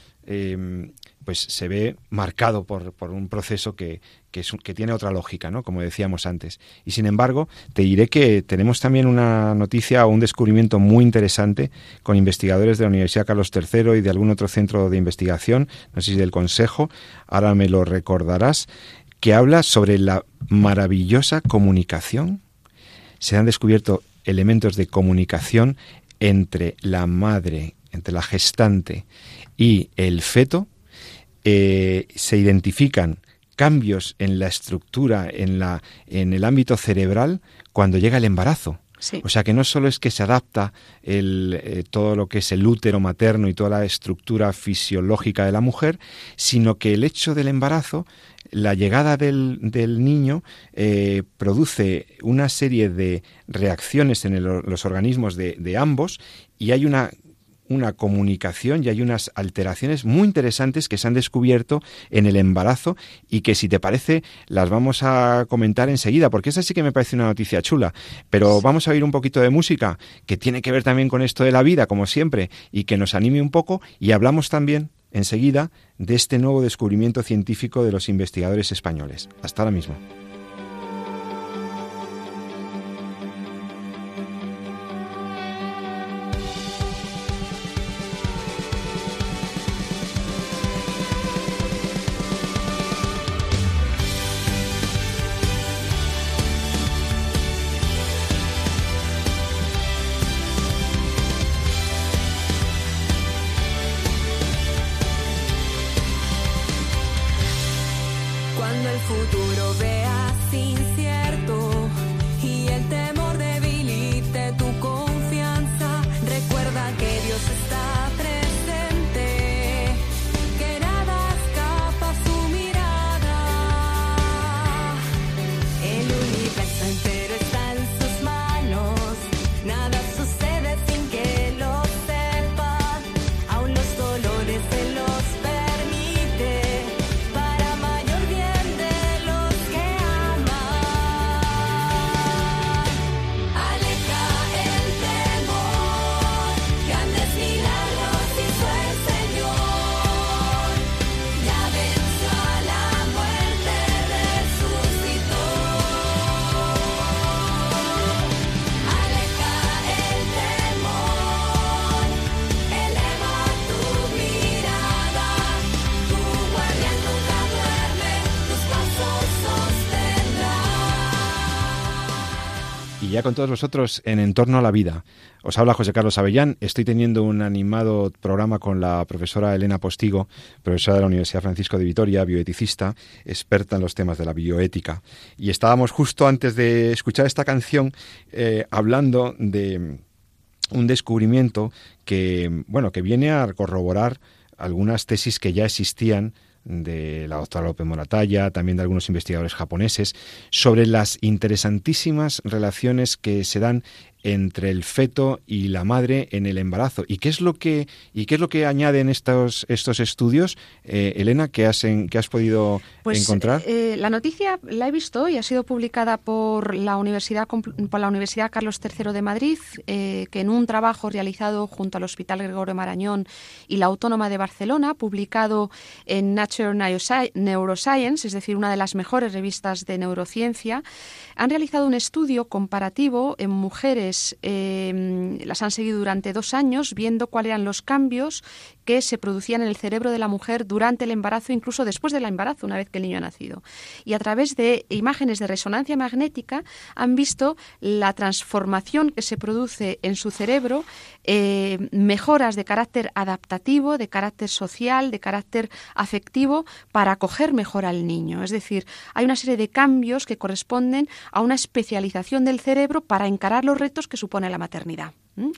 pues se ve marcado por, por un proceso que, que, que, tiene otra lógica, ¿no? Como decíamos antes. Y sin embargo, te diré que tenemos también una noticia o un descubrimiento muy interesante con investigadores de la Universidad Carlos III y de algún otro centro de investigación, no sé si del Consejo, ahora me lo recordarás, que habla sobre la maravillosa comunicación. Se han descubierto elementos de comunicación entre la madre, entre la gestante y el feto eh, se identifican cambios en la estructura, en, la, en el ámbito cerebral, cuando llega el embarazo. O sea que no solo es que se adapta el, eh, todo lo que es el útero materno y toda la estructura fisiológica de la mujer, sino que el hecho del embarazo, la llegada del, del niño, eh, produce una serie de reacciones en los organismos de, de ambos y hay una una comunicación y hay unas alteraciones muy interesantes que se han descubierto en el embarazo y que si te parece las vamos a comentar enseguida, porque esa sí que me parece una noticia chula. Pero vamos a oír un poquito de música que tiene que ver también con esto de la vida, como siempre, y que nos anime un poco y hablamos también enseguida de este nuevo descubrimiento científico de los investigadores españoles. Hasta ahora mismo. Con todos vosotros en Entorno a la Vida. Os habla José Carlos Avellán. Estoy teniendo un animado programa con la profesora Elena Postigo, profesora de la Universidad Francisco de Vitoria, bioeticista, experta en los temas de la bioética. Y estábamos justo antes de escuchar esta canción eh, hablando de un descubrimiento que, bueno, que viene a corroborar algunas tesis que ya existían de la doctora López Moratalla, también de algunos investigadores japoneses, sobre las interesantísimas relaciones que se dan entre el feto y la madre en el embarazo. ¿Y qué es lo que, y qué es lo que añaden estos, estos estudios, eh, Elena, que has, en, que has podido pues, encontrar? Eh, la noticia la he visto y ha sido publicada por la Universidad, por la Universidad Carlos III de Madrid, eh, que en un trabajo realizado junto al Hospital Gregorio Marañón y la Autónoma de Barcelona, publicado en Nature Neuroscience, es decir, una de las mejores revistas de neurociencia, han realizado un estudio comparativo en mujeres, eh, las han seguido durante dos años, viendo cuáles eran los cambios que se producían en el cerebro de la mujer durante el embarazo, incluso después del embarazo, una vez que el niño ha nacido. Y a través de imágenes de resonancia magnética han visto la transformación que se produce en su cerebro, eh, mejoras de carácter adaptativo, de carácter social, de carácter afectivo, para acoger mejor al niño. Es decir, hay una serie de cambios que corresponden a una especialización del cerebro para encarar los retos que supone la maternidad. ¿Mm?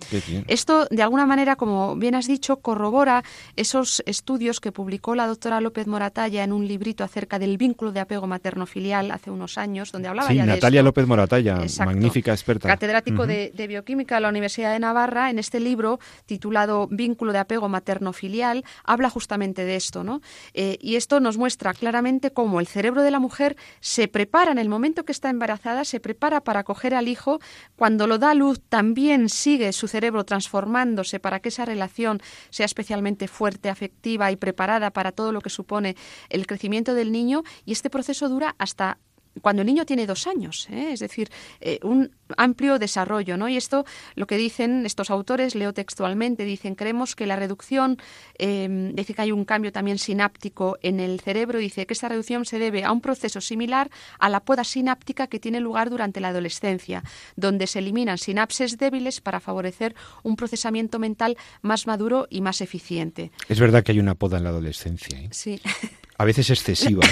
Esto, de alguna manera, como bien has dicho, corrobora esos estudios que publicó la doctora López Moratalla en un librito acerca del vínculo de apego materno-filial hace unos años, donde hablaba sí, ya Natalia López Moratalla, magnífica experta. Catedrático de, bioquímica de la Universidad de Navarra, en este libro titulado Vínculo de apego materno-filial, habla justamente de esto. ¿no? Eh, y esto nos muestra claramente cómo el cerebro de la mujer se prepara en el momento que está embarazada, se prepara para acoger al hijo, cuando lo da a luz también sigue su cerebro transformándose para que esa relación sea especialmente fuerte, afectiva y preparada para todo lo que supone el crecimiento del niño y este proceso dura hasta cuando el niño tiene dos años, ¿eh? es decir, eh, un amplio desarrollo, ¿no? Y esto, lo que dicen estos autores, leo textualmente, dicen, creemos que la reducción, eh, dice que hay un cambio también sináptico en el cerebro, dice que esta reducción se debe a un proceso similar a la poda sináptica que tiene lugar durante la adolescencia, donde se eliminan sinapses débiles para favorecer un procesamiento mental más maduro y más eficiente. Es verdad que hay una poda en la adolescencia. ¿eh? Sí. a veces excesiva.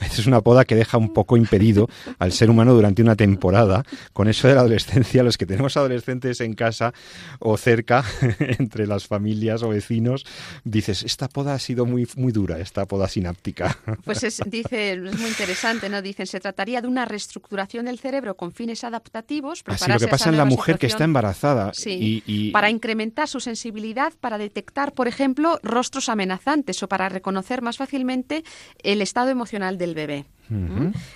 Es una poda que deja un poco impedido al ser humano durante una temporada. Con eso de la adolescencia, los que tenemos adolescentes en casa o cerca, entre las familias o vecinos, dices, esta poda ha sido muy, muy dura, esta poda sináptica. Pues es, dice, es muy interesante, ¿no? Dicen, se trataría de una reestructuración del cerebro con fines adaptativos. Así lo que pasa en la mujer que está embarazada. y... Para incrementar su sensibilidad, para detectar, por ejemplo, rostros amenazantes o para reconocer más fácilmente el estado emocional del bebé.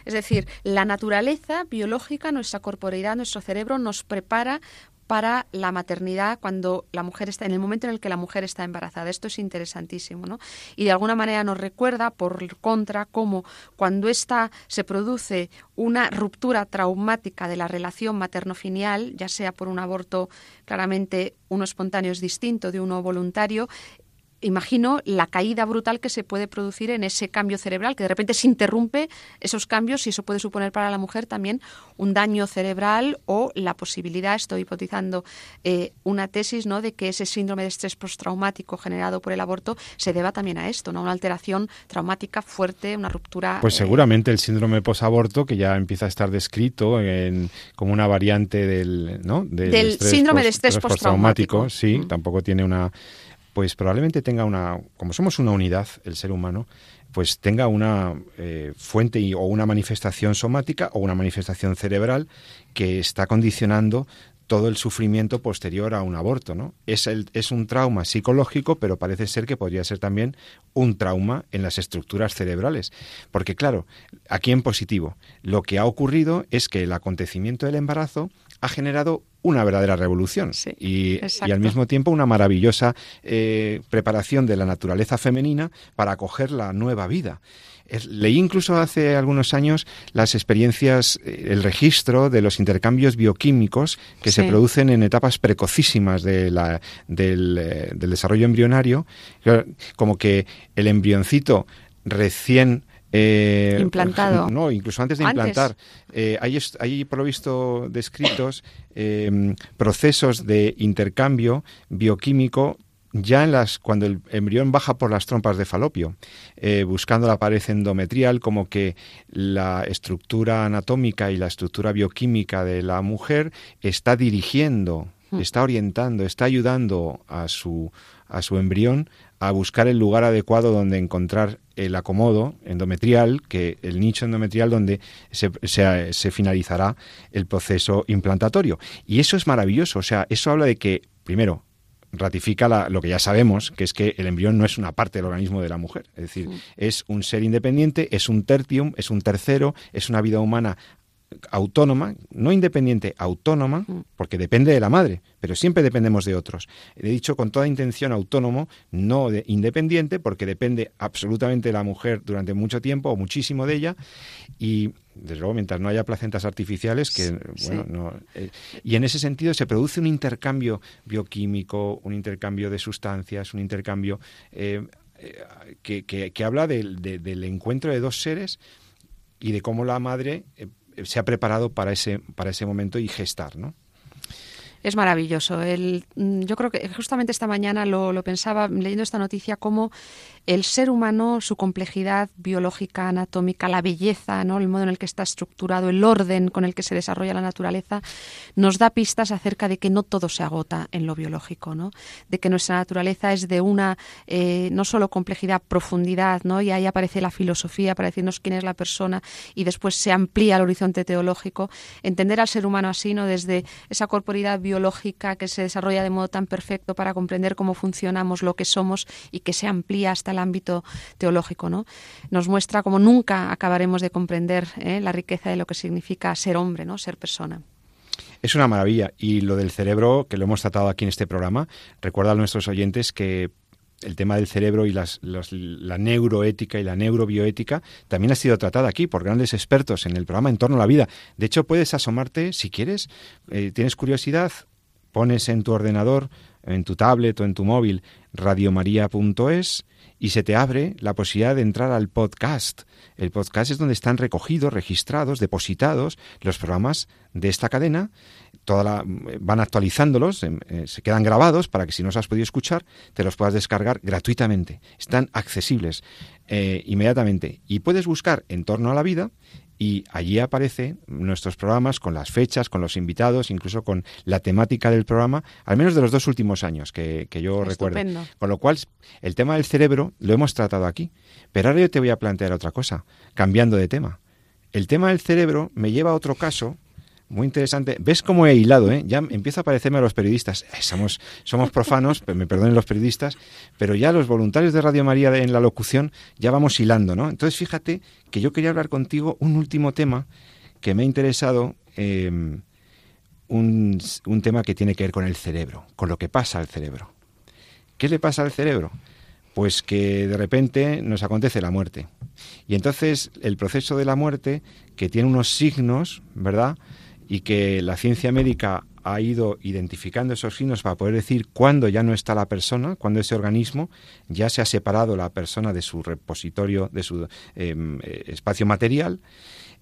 Es decir, la naturaleza biológica, nuestra corporeidad, nuestro cerebro nos prepara para la maternidad cuando la mujer está en el momento en el que la mujer está embarazada. Esto es interesantísimo, ¿no? Y de alguna manera nos recuerda por contra cómo cuando esta se produce una ruptura traumática de la relación materno-filial, ya sea por un aborto claramente uno espontáneo es distinto de uno voluntario, imagino la caída brutal que se puede producir en ese cambio cerebral, que de repente se interrumpe esos cambios y eso puede suponer para la mujer también un daño cerebral o la posibilidad, estoy hipotizando eh, una tesis, ¿no? de que ese síndrome de estrés postraumático generado por el aborto se deba también a esto, ¿no? Una alteración traumática fuerte, una ruptura. Pues eh, seguramente el síndrome posaborto, que ya empieza a estar descrito como una variante del, ¿no? del, síndrome de estrés postraumático. Sí, mm. tampoco tiene una pues probablemente tenga una, como somos una unidad, el ser humano, pues tenga una eh, fuente o una manifestación somática o una manifestación cerebral que está condicionando todo el sufrimiento posterior a un aborto, ¿no? Es, el, es un trauma psicológico, pero parece ser que podría ser también un trauma en las estructuras cerebrales. Porque claro, aquí en positivo, lo que ha ocurrido es que el acontecimiento del embarazo ha generado una verdadera revolución y, al mismo tiempo una maravillosa eh, preparación de la naturaleza femenina para acoger la nueva vida. Leí incluso hace algunos años las experiencias, eh, el registro de los intercambios bioquímicos que se producen en etapas precocísimas de la, del, eh, del desarrollo embrionario, como que el embrioncito recién eh, Implantado. No, incluso antes de implantar. Eh, hay, hay, por lo visto, descritos em, procesos de intercambio bioquímico ya en las cuando el embrión baja por las trompas de falopio, eh, buscando la pared endometrial, como que la estructura anatómica y la estructura bioquímica de la mujer está dirigiendo, hmm. está orientando, está ayudando a su a su embrión a buscar el lugar adecuado donde encontrar el acomodo endometrial, que el nicho endometrial donde se, se, finalizará el proceso implantatorio. Y eso es maravilloso, o sea, eso habla de que, primero, ratifica lo que ya sabemos, que es que el embrión no es una parte del organismo de la mujer. Es decir, es un ser independiente, es un tertium, es un tercero, es una vida humana autónoma, no independiente, autónoma, mm. porque depende de la madre, pero siempre dependemos de otros. He dicho con toda intención autónomo, no de independiente, porque depende absolutamente de la mujer durante mucho tiempo o muchísimo de ella y desde luego mientras no haya placentas artificiales que bueno no, eh, y en ese sentido se produce un intercambio bioquímico un intercambio de sustancias un intercambio eh, eh, que, que, habla del encuentro de dos seres y de cómo la madre se ha preparado para ese, para ese momento y gestar, ¿no? Es maravilloso. El, mm, yo creo que justamente esta mañana lo, lo pensaba leyendo esta noticia, cómo el ser humano, su complejidad biológica, anatómica, la belleza, ¿no? el modo en el que está estructurado, el orden con el que se desarrolla la naturaleza, nos da pistas acerca de que no todo se agota en lo biológico, ¿no? de que nuestra naturaleza es de una eh, no solo complejidad, profundidad, ¿no? y ahí aparece la filosofía para decirnos quién es la persona y después se amplía el horizonte teológico. Entender al ser humano así, ¿no? desde esa corporidad biológica que se desarrolla de modo tan perfecto para comprender cómo funcionamos, lo que somos y que se amplía hasta el ámbito teológico, ¿no? Nos muestra como nunca acabaremos de comprender ¿eh? la riqueza de lo que significa ser hombre, ¿no? Ser persona. Es una maravilla. Y lo del cerebro, que lo hemos tratado aquí en este programa, recuerda a nuestros oyentes que el tema del cerebro y la neuroética y la neurobioética también ha sido tratada aquí por grandes expertos en el programa En torno a la vida. De hecho, puedes asomarte, si quieres, eh, tienes curiosidad, pones en tu ordenador, en tu tablet o en tu móvil radiomaria.es y se te abre la posibilidad de entrar al podcast. El podcast es donde están recogidos, registrados, depositados los programas de esta cadena. Toda la, van actualizándolos, em, eh, se quedan grabados para que si no os has podido escuchar, te los puedas descargar gratuitamente. Están accesibles eh, inmediatamente. Y puedes buscar en torno a la vida y allí aparecen nuestros programas con las fechas, con los invitados, incluso con la temática del programa, al menos de los dos últimos años que, yo recuerdo. Con lo cual, el tema del cerebro lo hemos tratado aquí. Pero ahora yo te voy a plantear otra cosa, cambiando de tema. El tema del cerebro me lleva a otro caso muy interesante. ¿Ves cómo he hilado? Eh? Ya empieza a parecerme a los periodistas. Eh, somos, somos profanos, me perdonen los periodistas, pero ya los voluntarios de Radio María en la locución ya vamos hilando, ¿no? Entonces fíjate que yo quería hablar contigo un último tema que me ha interesado, em, un, un tema que tiene que ver con el cerebro, con lo que pasa al cerebro. ¿Qué le pasa al cerebro? Pues que de repente nos acontece la muerte. Y entonces el proceso de la muerte, que tiene unos signos, ¿verdad? Y que la ciencia médica ha ido identificando esos signos para poder decir cuándo ya no está la persona, cuándo ese organismo ya se ha separado la persona de su repositorio, de su em, eh, espacio material,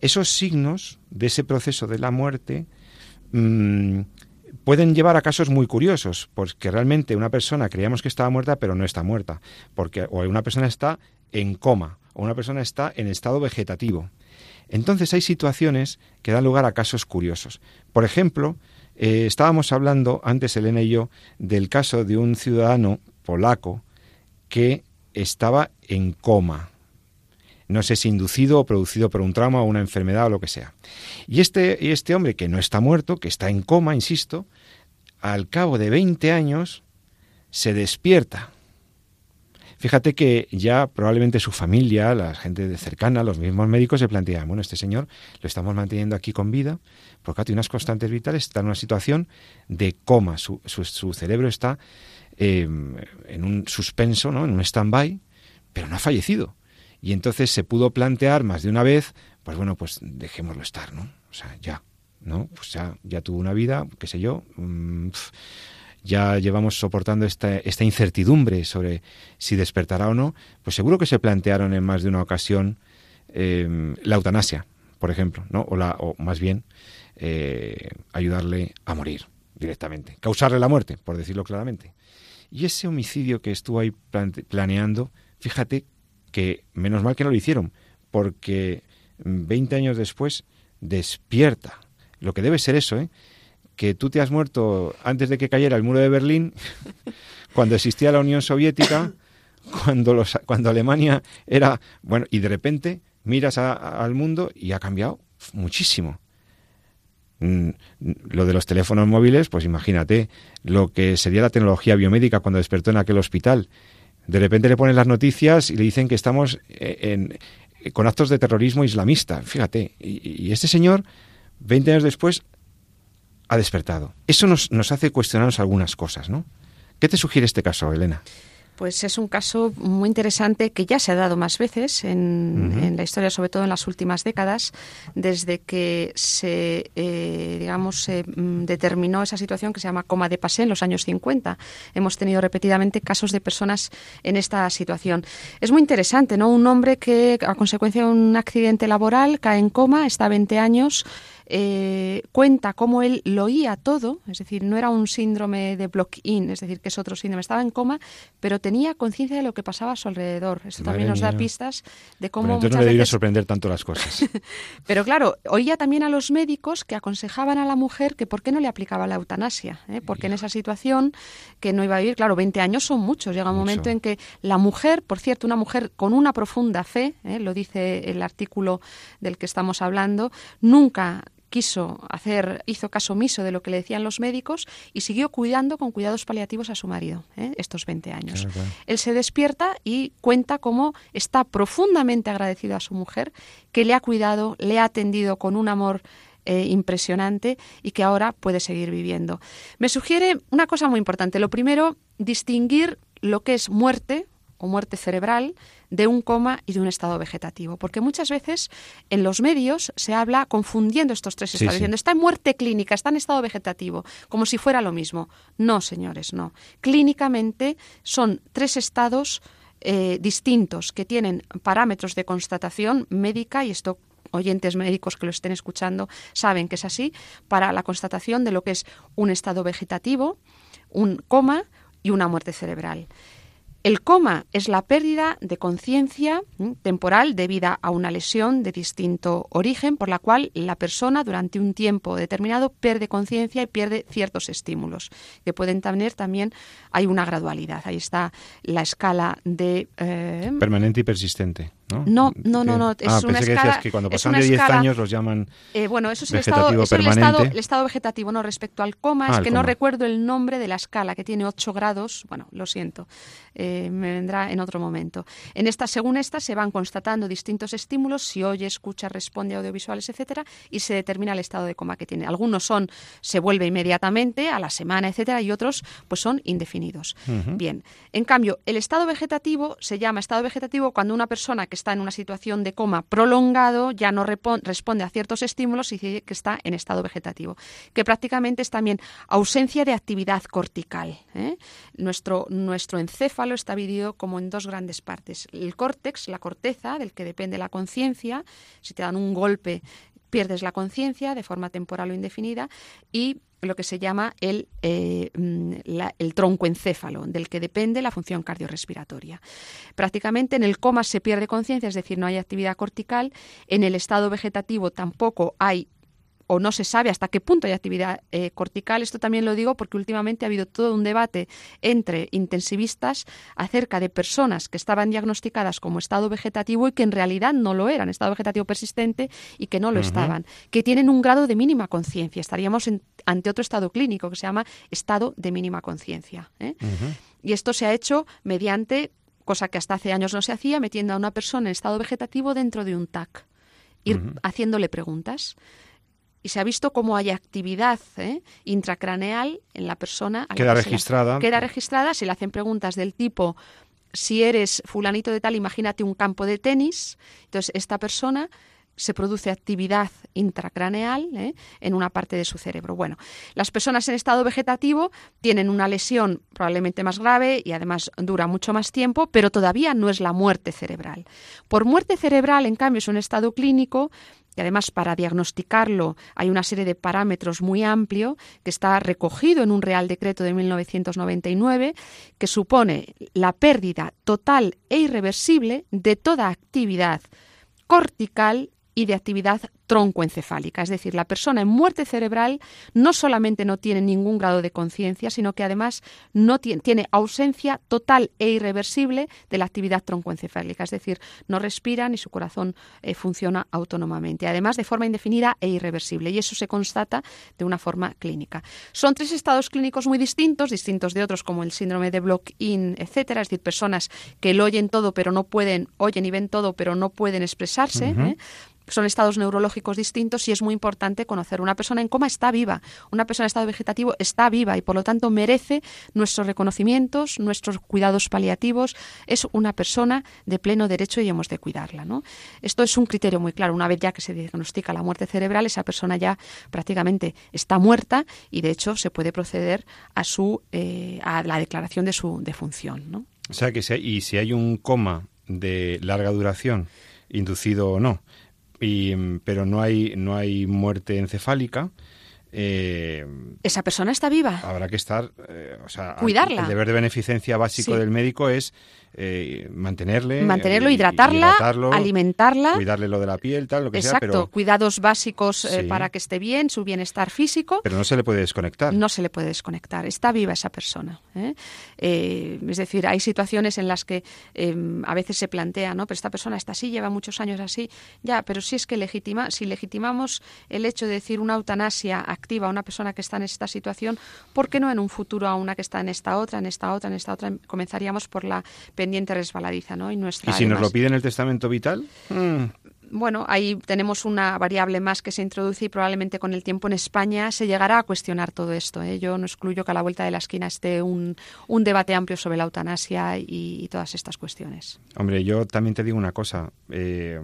esos signos de ese proceso de la muerte mm, pueden llevar a casos muy curiosos, porque realmente una persona creíamos que estaba muerta, pero no está muerta, porque o una persona está en coma, o una persona está en estado vegetativo. Entonces hay situaciones que dan lugar a casos curiosos. Por ejemplo, eh, estábamos hablando antes Elena y yo del caso de un ciudadano polaco que estaba en coma. No sé si inducido o producido por un trauma o una enfermedad o lo que sea. Y este, y este hombre que no está muerto, que está en coma, insisto, al cabo de 20 años se despierta Fíjate que ya probablemente su familia, la gente cercana, los mismos médicos se plantean, bueno, este señor lo estamos manteniendo aquí con vida, porque tiene unas constantes vitales, está en una situación de coma, su, cerebro está em, en un suspenso, ¿no? en un stand-by, pero no ha fallecido. Y entonces se pudo plantear más de una vez, pues bueno, pues dejémoslo estar, ¿no? O sea, ya, ¿no? Pues ya, ya tuvo una vida, qué sé yo, mm, ya llevamos soportando esta, incertidumbre sobre si despertará o no, pues seguro que se plantearon en más de una ocasión em, la eutanasia, por ejemplo, ¿no? o, la, o más bien eh, ayudarle a morir directamente, causarle la muerte, por decirlo claramente. Y ese homicidio que estuvo ahí planeando, fíjate que menos mal que no lo hicieron, porque 20 años después despierta. Lo que debe ser eso, ¿eh? Que tú te has muerto antes de que cayera el muro de Berlín, cuando existía la Unión Soviética, cuando, los, cuando Alemania era... Bueno, y de repente miras al mundo y ha cambiado muchísimo. Mm, lo de los teléfonos móviles, pues imagínate lo que sería la tecnología biomédica cuando despertó en aquel hospital. De repente le ponen las noticias y le dicen que estamos eh, con actos de terrorismo islamista. Fíjate. Y, y este señor, 20 años después, ha despertado. Eso nos, nos hace cuestionarnos algunas cosas, ¿no? ¿Qué te sugiere este caso, Elena? Pues es un caso muy interesante que ya se ha dado más veces en, la historia, sobre todo en las últimas décadas, desde que se, eh, digamos, se mm, determinó esa situación que se llama coma de pasé en los años 50. Hemos tenido repetidamente casos de personas en esta situación. Es muy interesante, ¿no? Un hombre que a consecuencia de un accidente laboral cae en coma, está 20 años, eh, cuenta cómo él lo oía todo, es decir, no era un síndrome de block-in, es decir, que es otro síndrome, estaba en coma, pero tenía conciencia de lo que pasaba a su alrededor. Esto también nos da pistas de cómo... entonces no le sorprender tanto las cosas. pero claro, oía también a los médicos que aconsejaban a la mujer que por qué no le aplicaba la eutanasia, ¿eh? porque en esa situación que no iba a vivir, claro, 20 años son muchos, llega un momento en que la mujer, por cierto, una mujer con una profunda fe, ¿eh? lo dice el artículo del que estamos hablando, nunca quiso hacer, hizo caso omiso de lo que le decían los médicos y siguió cuidando con cuidados paliativos a su marido ¿eh? estos 20 años. Él se despierta y cuenta cómo está profundamente agradecido a su mujer, que le ha cuidado, le ha atendido con un amor eh, impresionante y que ahora puede seguir viviendo. Me sugiere una cosa muy importante. Lo primero, distinguir lo que es muerte o muerte cerebral de un coma y de un estado vegetativo. Porque muchas veces en los medios se habla confundiendo estos tres estados, diciendo está en muerte clínica, está en estado vegetativo, como si fuera lo mismo. No, señores, no. Clínicamente son tres estados eh, distintos que tienen parámetros de constatación médica y esto oyentes médicos que lo estén escuchando saben que es así, para la constatación de lo que es un estado vegetativo, un coma y una muerte cerebral. El coma es la pérdida de conciencia temporal debida a una lesión de distinto origen por la cual la persona durante un tiempo determinado pierde conciencia y pierde ciertos estímulos que pueden tener también hay una gradualidad. Ahí está la escala de eh, permanente y persistente. ¿No? No, no, no, Es ah, una escala, que cuando pasan de 10 años los llaman eh, Bueno, eso es, el estado, el estado, vegetativo. No, respecto al coma, es ah, que no recuerdo el nombre de la escala, que tiene 8 grados. Bueno, lo siento, eh, me vendrá en otro momento. En esta, según esta, se van constatando distintos estímulos, si oye, escucha, responde audiovisuales, etcétera, y se determina el estado de coma que tiene. Algunos son, se vuelve inmediatamente, a la semana, etcétera, y otros, pues son indefinidos. Bien, en cambio, el estado vegetativo se llama estado vegetativo cuando una persona que está en una situación de coma prolongado, ya no responde a ciertos estímulos y que está en estado vegetativo, que prácticamente es también ausencia de actividad cortical. ¿eh? Nuestro, nuestro encéfalo está dividido como en dos grandes partes. El córtex, la corteza, del que depende la conciencia, si te dan un golpe pierdes la conciencia de forma temporal o indefinida y lo que se llama el, eh, mm, encéfalo, del que depende la función cardiorrespiratoria. Prácticamente en el coma se pierde conciencia, es decir, no hay actividad cortical. En el estado vegetativo tampoco hay o no se sabe hasta qué punto hay actividad eh, cortical. Esto también lo digo porque últimamente ha habido todo un debate entre intensivistas acerca de personas que estaban diagnosticadas como estado vegetativo y que en realidad no lo eran, estado vegetativo persistente y que no lo estaban, que tienen un grado de mínima conciencia. Estaríamos ante otro estado clínico que se llama estado de mínima conciencia. ¿eh? Y esto se ha hecho mediante, cosa que hasta hace años no se hacía, metiendo a una persona en estado vegetativo dentro de un TAC, ir haciéndole preguntas y se ha visto cómo hay actividad ¿eh? intracraneal en la persona. queda registrada. queda registrada, se le hacen preguntas del tipo, si eres fulanito de tal, imagínate un campo de tenis. Entonces, esta persona se produce actividad intracraneal ¿eh? en una parte de su cerebro. Bueno, las personas en estado vegetativo tienen una lesión probablemente más grave y además dura mucho más tiempo, pero todavía no es la muerte cerebral. Por muerte cerebral, en cambio, es un estado clínico y además para diagnosticarlo hay una serie de parámetros muy amplio que está recogido en un Real Decreto de 1999 que supone la pérdida total e irreversible de toda actividad cortical y de actividad troncoencefálica. Es decir, la persona en muerte cerebral no solamente no tiene ningún grado de conciencia, sino que además no tiene, ausencia total e irreversible de la actividad troncoencefálica. Es decir, no respira ni su corazón eh, funciona autónomamente. Además, de forma indefinida e irreversible. Y eso se constata de una forma clínica. Son tres estados clínicos muy distintos, distintos de otros como el síndrome de Block-in, etcétera. Es decir, personas que lo oyen todo pero no pueden, oyen y ven todo pero no pueden expresarse. ¿eh? son estados neurológicos distintos y es muy importante conocer. Una persona en coma está viva, una persona en estado vegetativo está viva y por lo tanto merece nuestros reconocimientos, nuestros cuidados paliativos. Es una persona de pleno derecho y hemos de cuidarla. ¿no? Esto es un criterio muy claro. Una vez ya que se diagnostica la muerte cerebral, esa persona ya prácticamente está muerta y de hecho se puede proceder a, su, eh, a la declaración de su defunción. ¿no? O sea que si y si hay un coma de larga duración, inducido o no, pero no hay, no hay muerte encefálica. Eh, Esa persona está viva. Habrá que estar, eh, o sea, cuidarla. El deber de beneficencia básico del médico es eh, mantenerle, mantenerlo, hidratarla, alimentarla, cuidarle lo de la piel, tal, lo que sea. Exacto, cuidados básicos eh, para que esté bien, su bienestar físico. Pero no se le puede desconectar. No se le puede desconectar. Está viva esa persona. ¿eh? es decir, hay situaciones en las que em, a veces se plantea, no, pero esta persona está así, lleva muchos años así. Ya, pero si es que legitima, si legitimamos el hecho de decir una eutanasia activa a una persona que está en esta situación, ¿por qué no en un futuro a una que está en esta otra, en esta otra, en esta otra? Comenzaríamos por la pendiente resbaladiza, ¿no? Y, nuestra, si nos lo piden el testamento vital? Mm. Bueno, ahí tenemos una variable más que se introduce y probablemente con el tiempo en España se llegará a cuestionar todo esto. ¿eh? Yo no excluyo que a la vuelta de la esquina esté un, un debate amplio sobre la eutanasia y, todas estas cuestiones. Hombre, yo también te digo una cosa. Eh,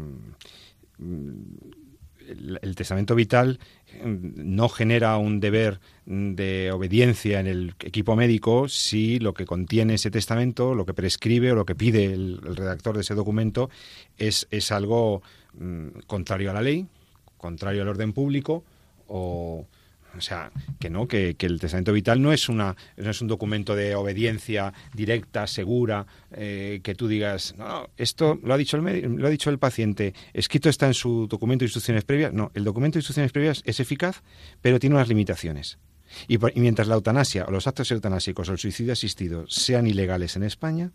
el, testamento vital no genera un deber de obediencia en el equipo médico si lo que contiene ese testamento, lo que prescribe o lo que pide el, redactor de ese documento es, es algo mm, contrario a la ley, contrario al orden público o, o sea, que no, que, el testamento vital no es una, no es un documento de obediencia directa, segura, eh, que tú digas, no, esto lo ha dicho el lo ha dicho el paciente, escrito está en su documento de instrucciones previas. No, el documento de instrucciones previas es eficaz, pero tiene unas limitaciones. Y, mientras la eutanasia o los actos eutanásicos o el suicidio asistido sean ilegales en España,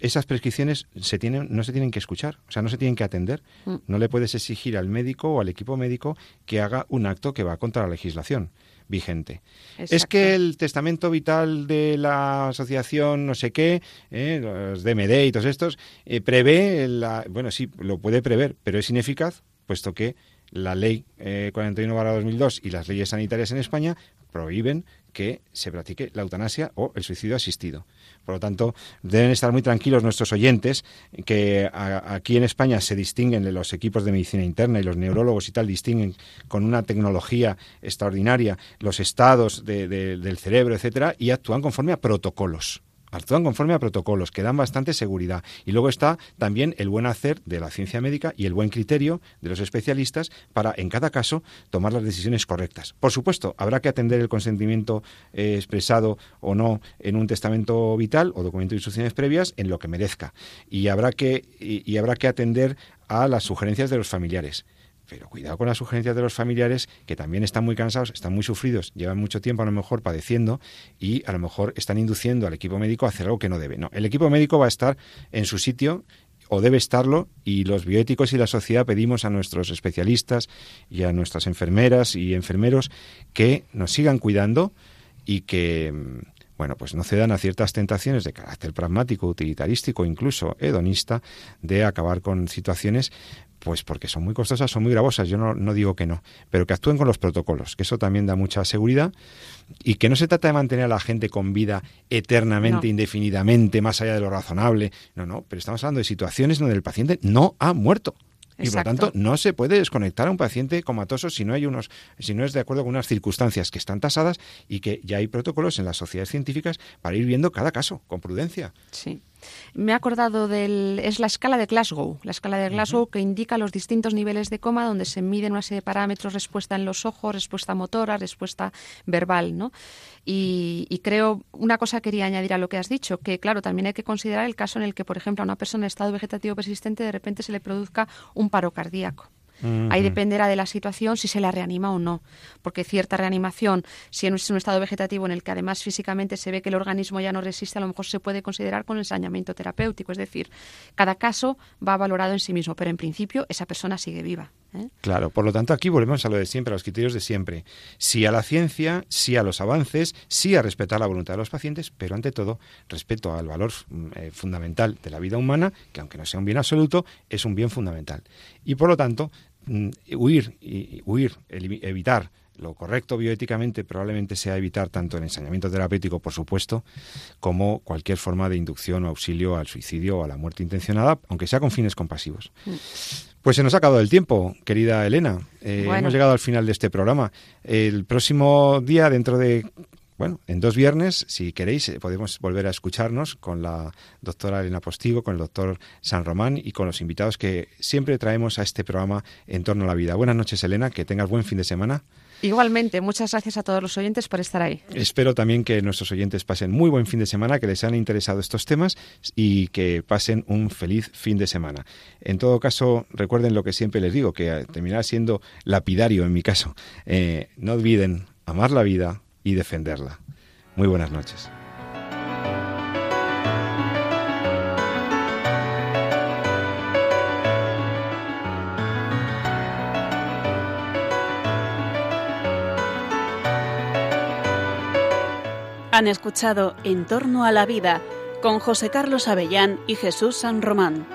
esas prescripciones se tienen, no se tienen que escuchar, o sea, no se tienen que atender. Mm. No le puedes exigir al médico o al equipo médico que haga un acto que va contra la legislación vigente. Es que el testamento vital de la asociación no sé qué, eh, los DMD y todos estos, eh, prevé, la, bueno, sí, lo puede prever, pero es ineficaz puesto que la ley 41-2002 y las leyes sanitarias en España prohíben que se practique la eutanasia o el suicidio asistido. Por lo tanto, deben estar muy tranquilos nuestros oyentes que aquí en España se distinguen los equipos de medicina interna y los neurólogos y tal distinguen con una tecnología extraordinaria los estados del cerebro, etcétera, y actúan conforme a protocolos actúan conforme a protocolos que dan bastante seguridad. Y luego está también el buen hacer de la ciencia médica y el buen criterio de los especialistas para, en cada caso, tomar las decisiones correctas. Por supuesto, habrá que atender el consentimiento eh, expresado o no en un testamento vital o documento de instrucciones previas en lo que merezca. Y habrá que, y habrá que atender a las sugerencias de los familiares pero cuidado con las sugerencias de los familiares que también están muy cansados, están muy sufridos, llevan mucho tiempo a lo mejor padeciendo y a lo mejor están induciendo al equipo médico a hacer algo que no debe. No, el equipo médico va a estar en su sitio o debe estarlo y los bioéticos y la sociedad pedimos a nuestros especialistas y a nuestras enfermeras y enfermeros que nos sigan cuidando y que bueno, pues no cedan a ciertas tentaciones de carácter pragmático, utilitarístico, incluso hedonista, de acabar con situaciones pues porque son muy costosas, son muy gravosas, yo no, digo que no, pero que actúen con los protocolos, que eso también da mucha seguridad y que no se trata de mantener a la gente con vida eternamente, indefinidamente, más allá de lo razonable, no, no, pero estamos hablando de situaciones donde el paciente no ha muerto. Y por lo tanto, no se puede desconectar a un paciente comatoso si no hay unos, si no es de acuerdo con unas circunstancias que están tasadas y que ya hay protocolos en las sociedades científicas para ir viendo cada caso con prudencia. Sí. Me he acordado del. Es la escala de Glasgow. La escala de Glasgow que indica los distintos niveles de coma, donde se miden una serie de parámetros: respuesta en los ojos, respuesta motora, respuesta verbal, ¿no? Y, y, creo, una cosa quería añadir a lo que has dicho, que claro, también hay que considerar el caso en el que, por ejemplo, a una persona en estado vegetativo persistente de repente se le produzca un paro cardíaco. Ahí dependerá de la situación si se la reanima o no, porque cierta reanimación, si es un estado vegetativo en el que además físicamente se ve que el organismo ya no resiste, a lo mejor se puede considerar con ensañamiento terapéutico. Es decir, cada caso va valorado en sí mismo, pero en principio esa persona sigue viva. ¿Eh? Claro, por lo tanto aquí volvemos a lo de siempre, a los criterios de siempre. Sí a la ciencia, sí a los avances, sí a respetar la voluntad de los pacientes, pero ante todo respeto al valor mm, eh, fundamental de la vida humana, que aunque no sea un bien absoluto, es un bien fundamental. Y por lo tanto, mm, huir, y, huir, evitar lo correcto bioéticamente probablemente sea evitar tanto el ensañamiento terapéutico, por supuesto, como cualquier forma de inducción o auxilio al suicidio o a la muerte intencionada, aunque sea con fines compasivos. Mm. Pues se nos ha acabado el tiempo, querida Elena. Eh, hemos llegado al final de este programa. El próximo día, dentro de bueno, en dos viernes, si queréis, eh, podemos volver a escucharnos con la doctora Elena Postigo, con el doctor San Román y con los invitados que siempre traemos a este programa en torno a la vida. Buenas noches, Elena, que tengas buen fin de semana. Igualmente, muchas gracias a todos los oyentes por estar ahí. Espero también que nuestros oyentes pasen muy buen fin de semana, que les han interesado estos temas y que pasen un feliz fin de semana. En todo caso, recuerden lo que siempre les digo, que terminará siendo lapidario en mi caso. Eh, no olviden amar la vida, y defenderla. Muy buenas noches. Han escuchado En torno a la vida con José Carlos Avellán y Jesús San Román.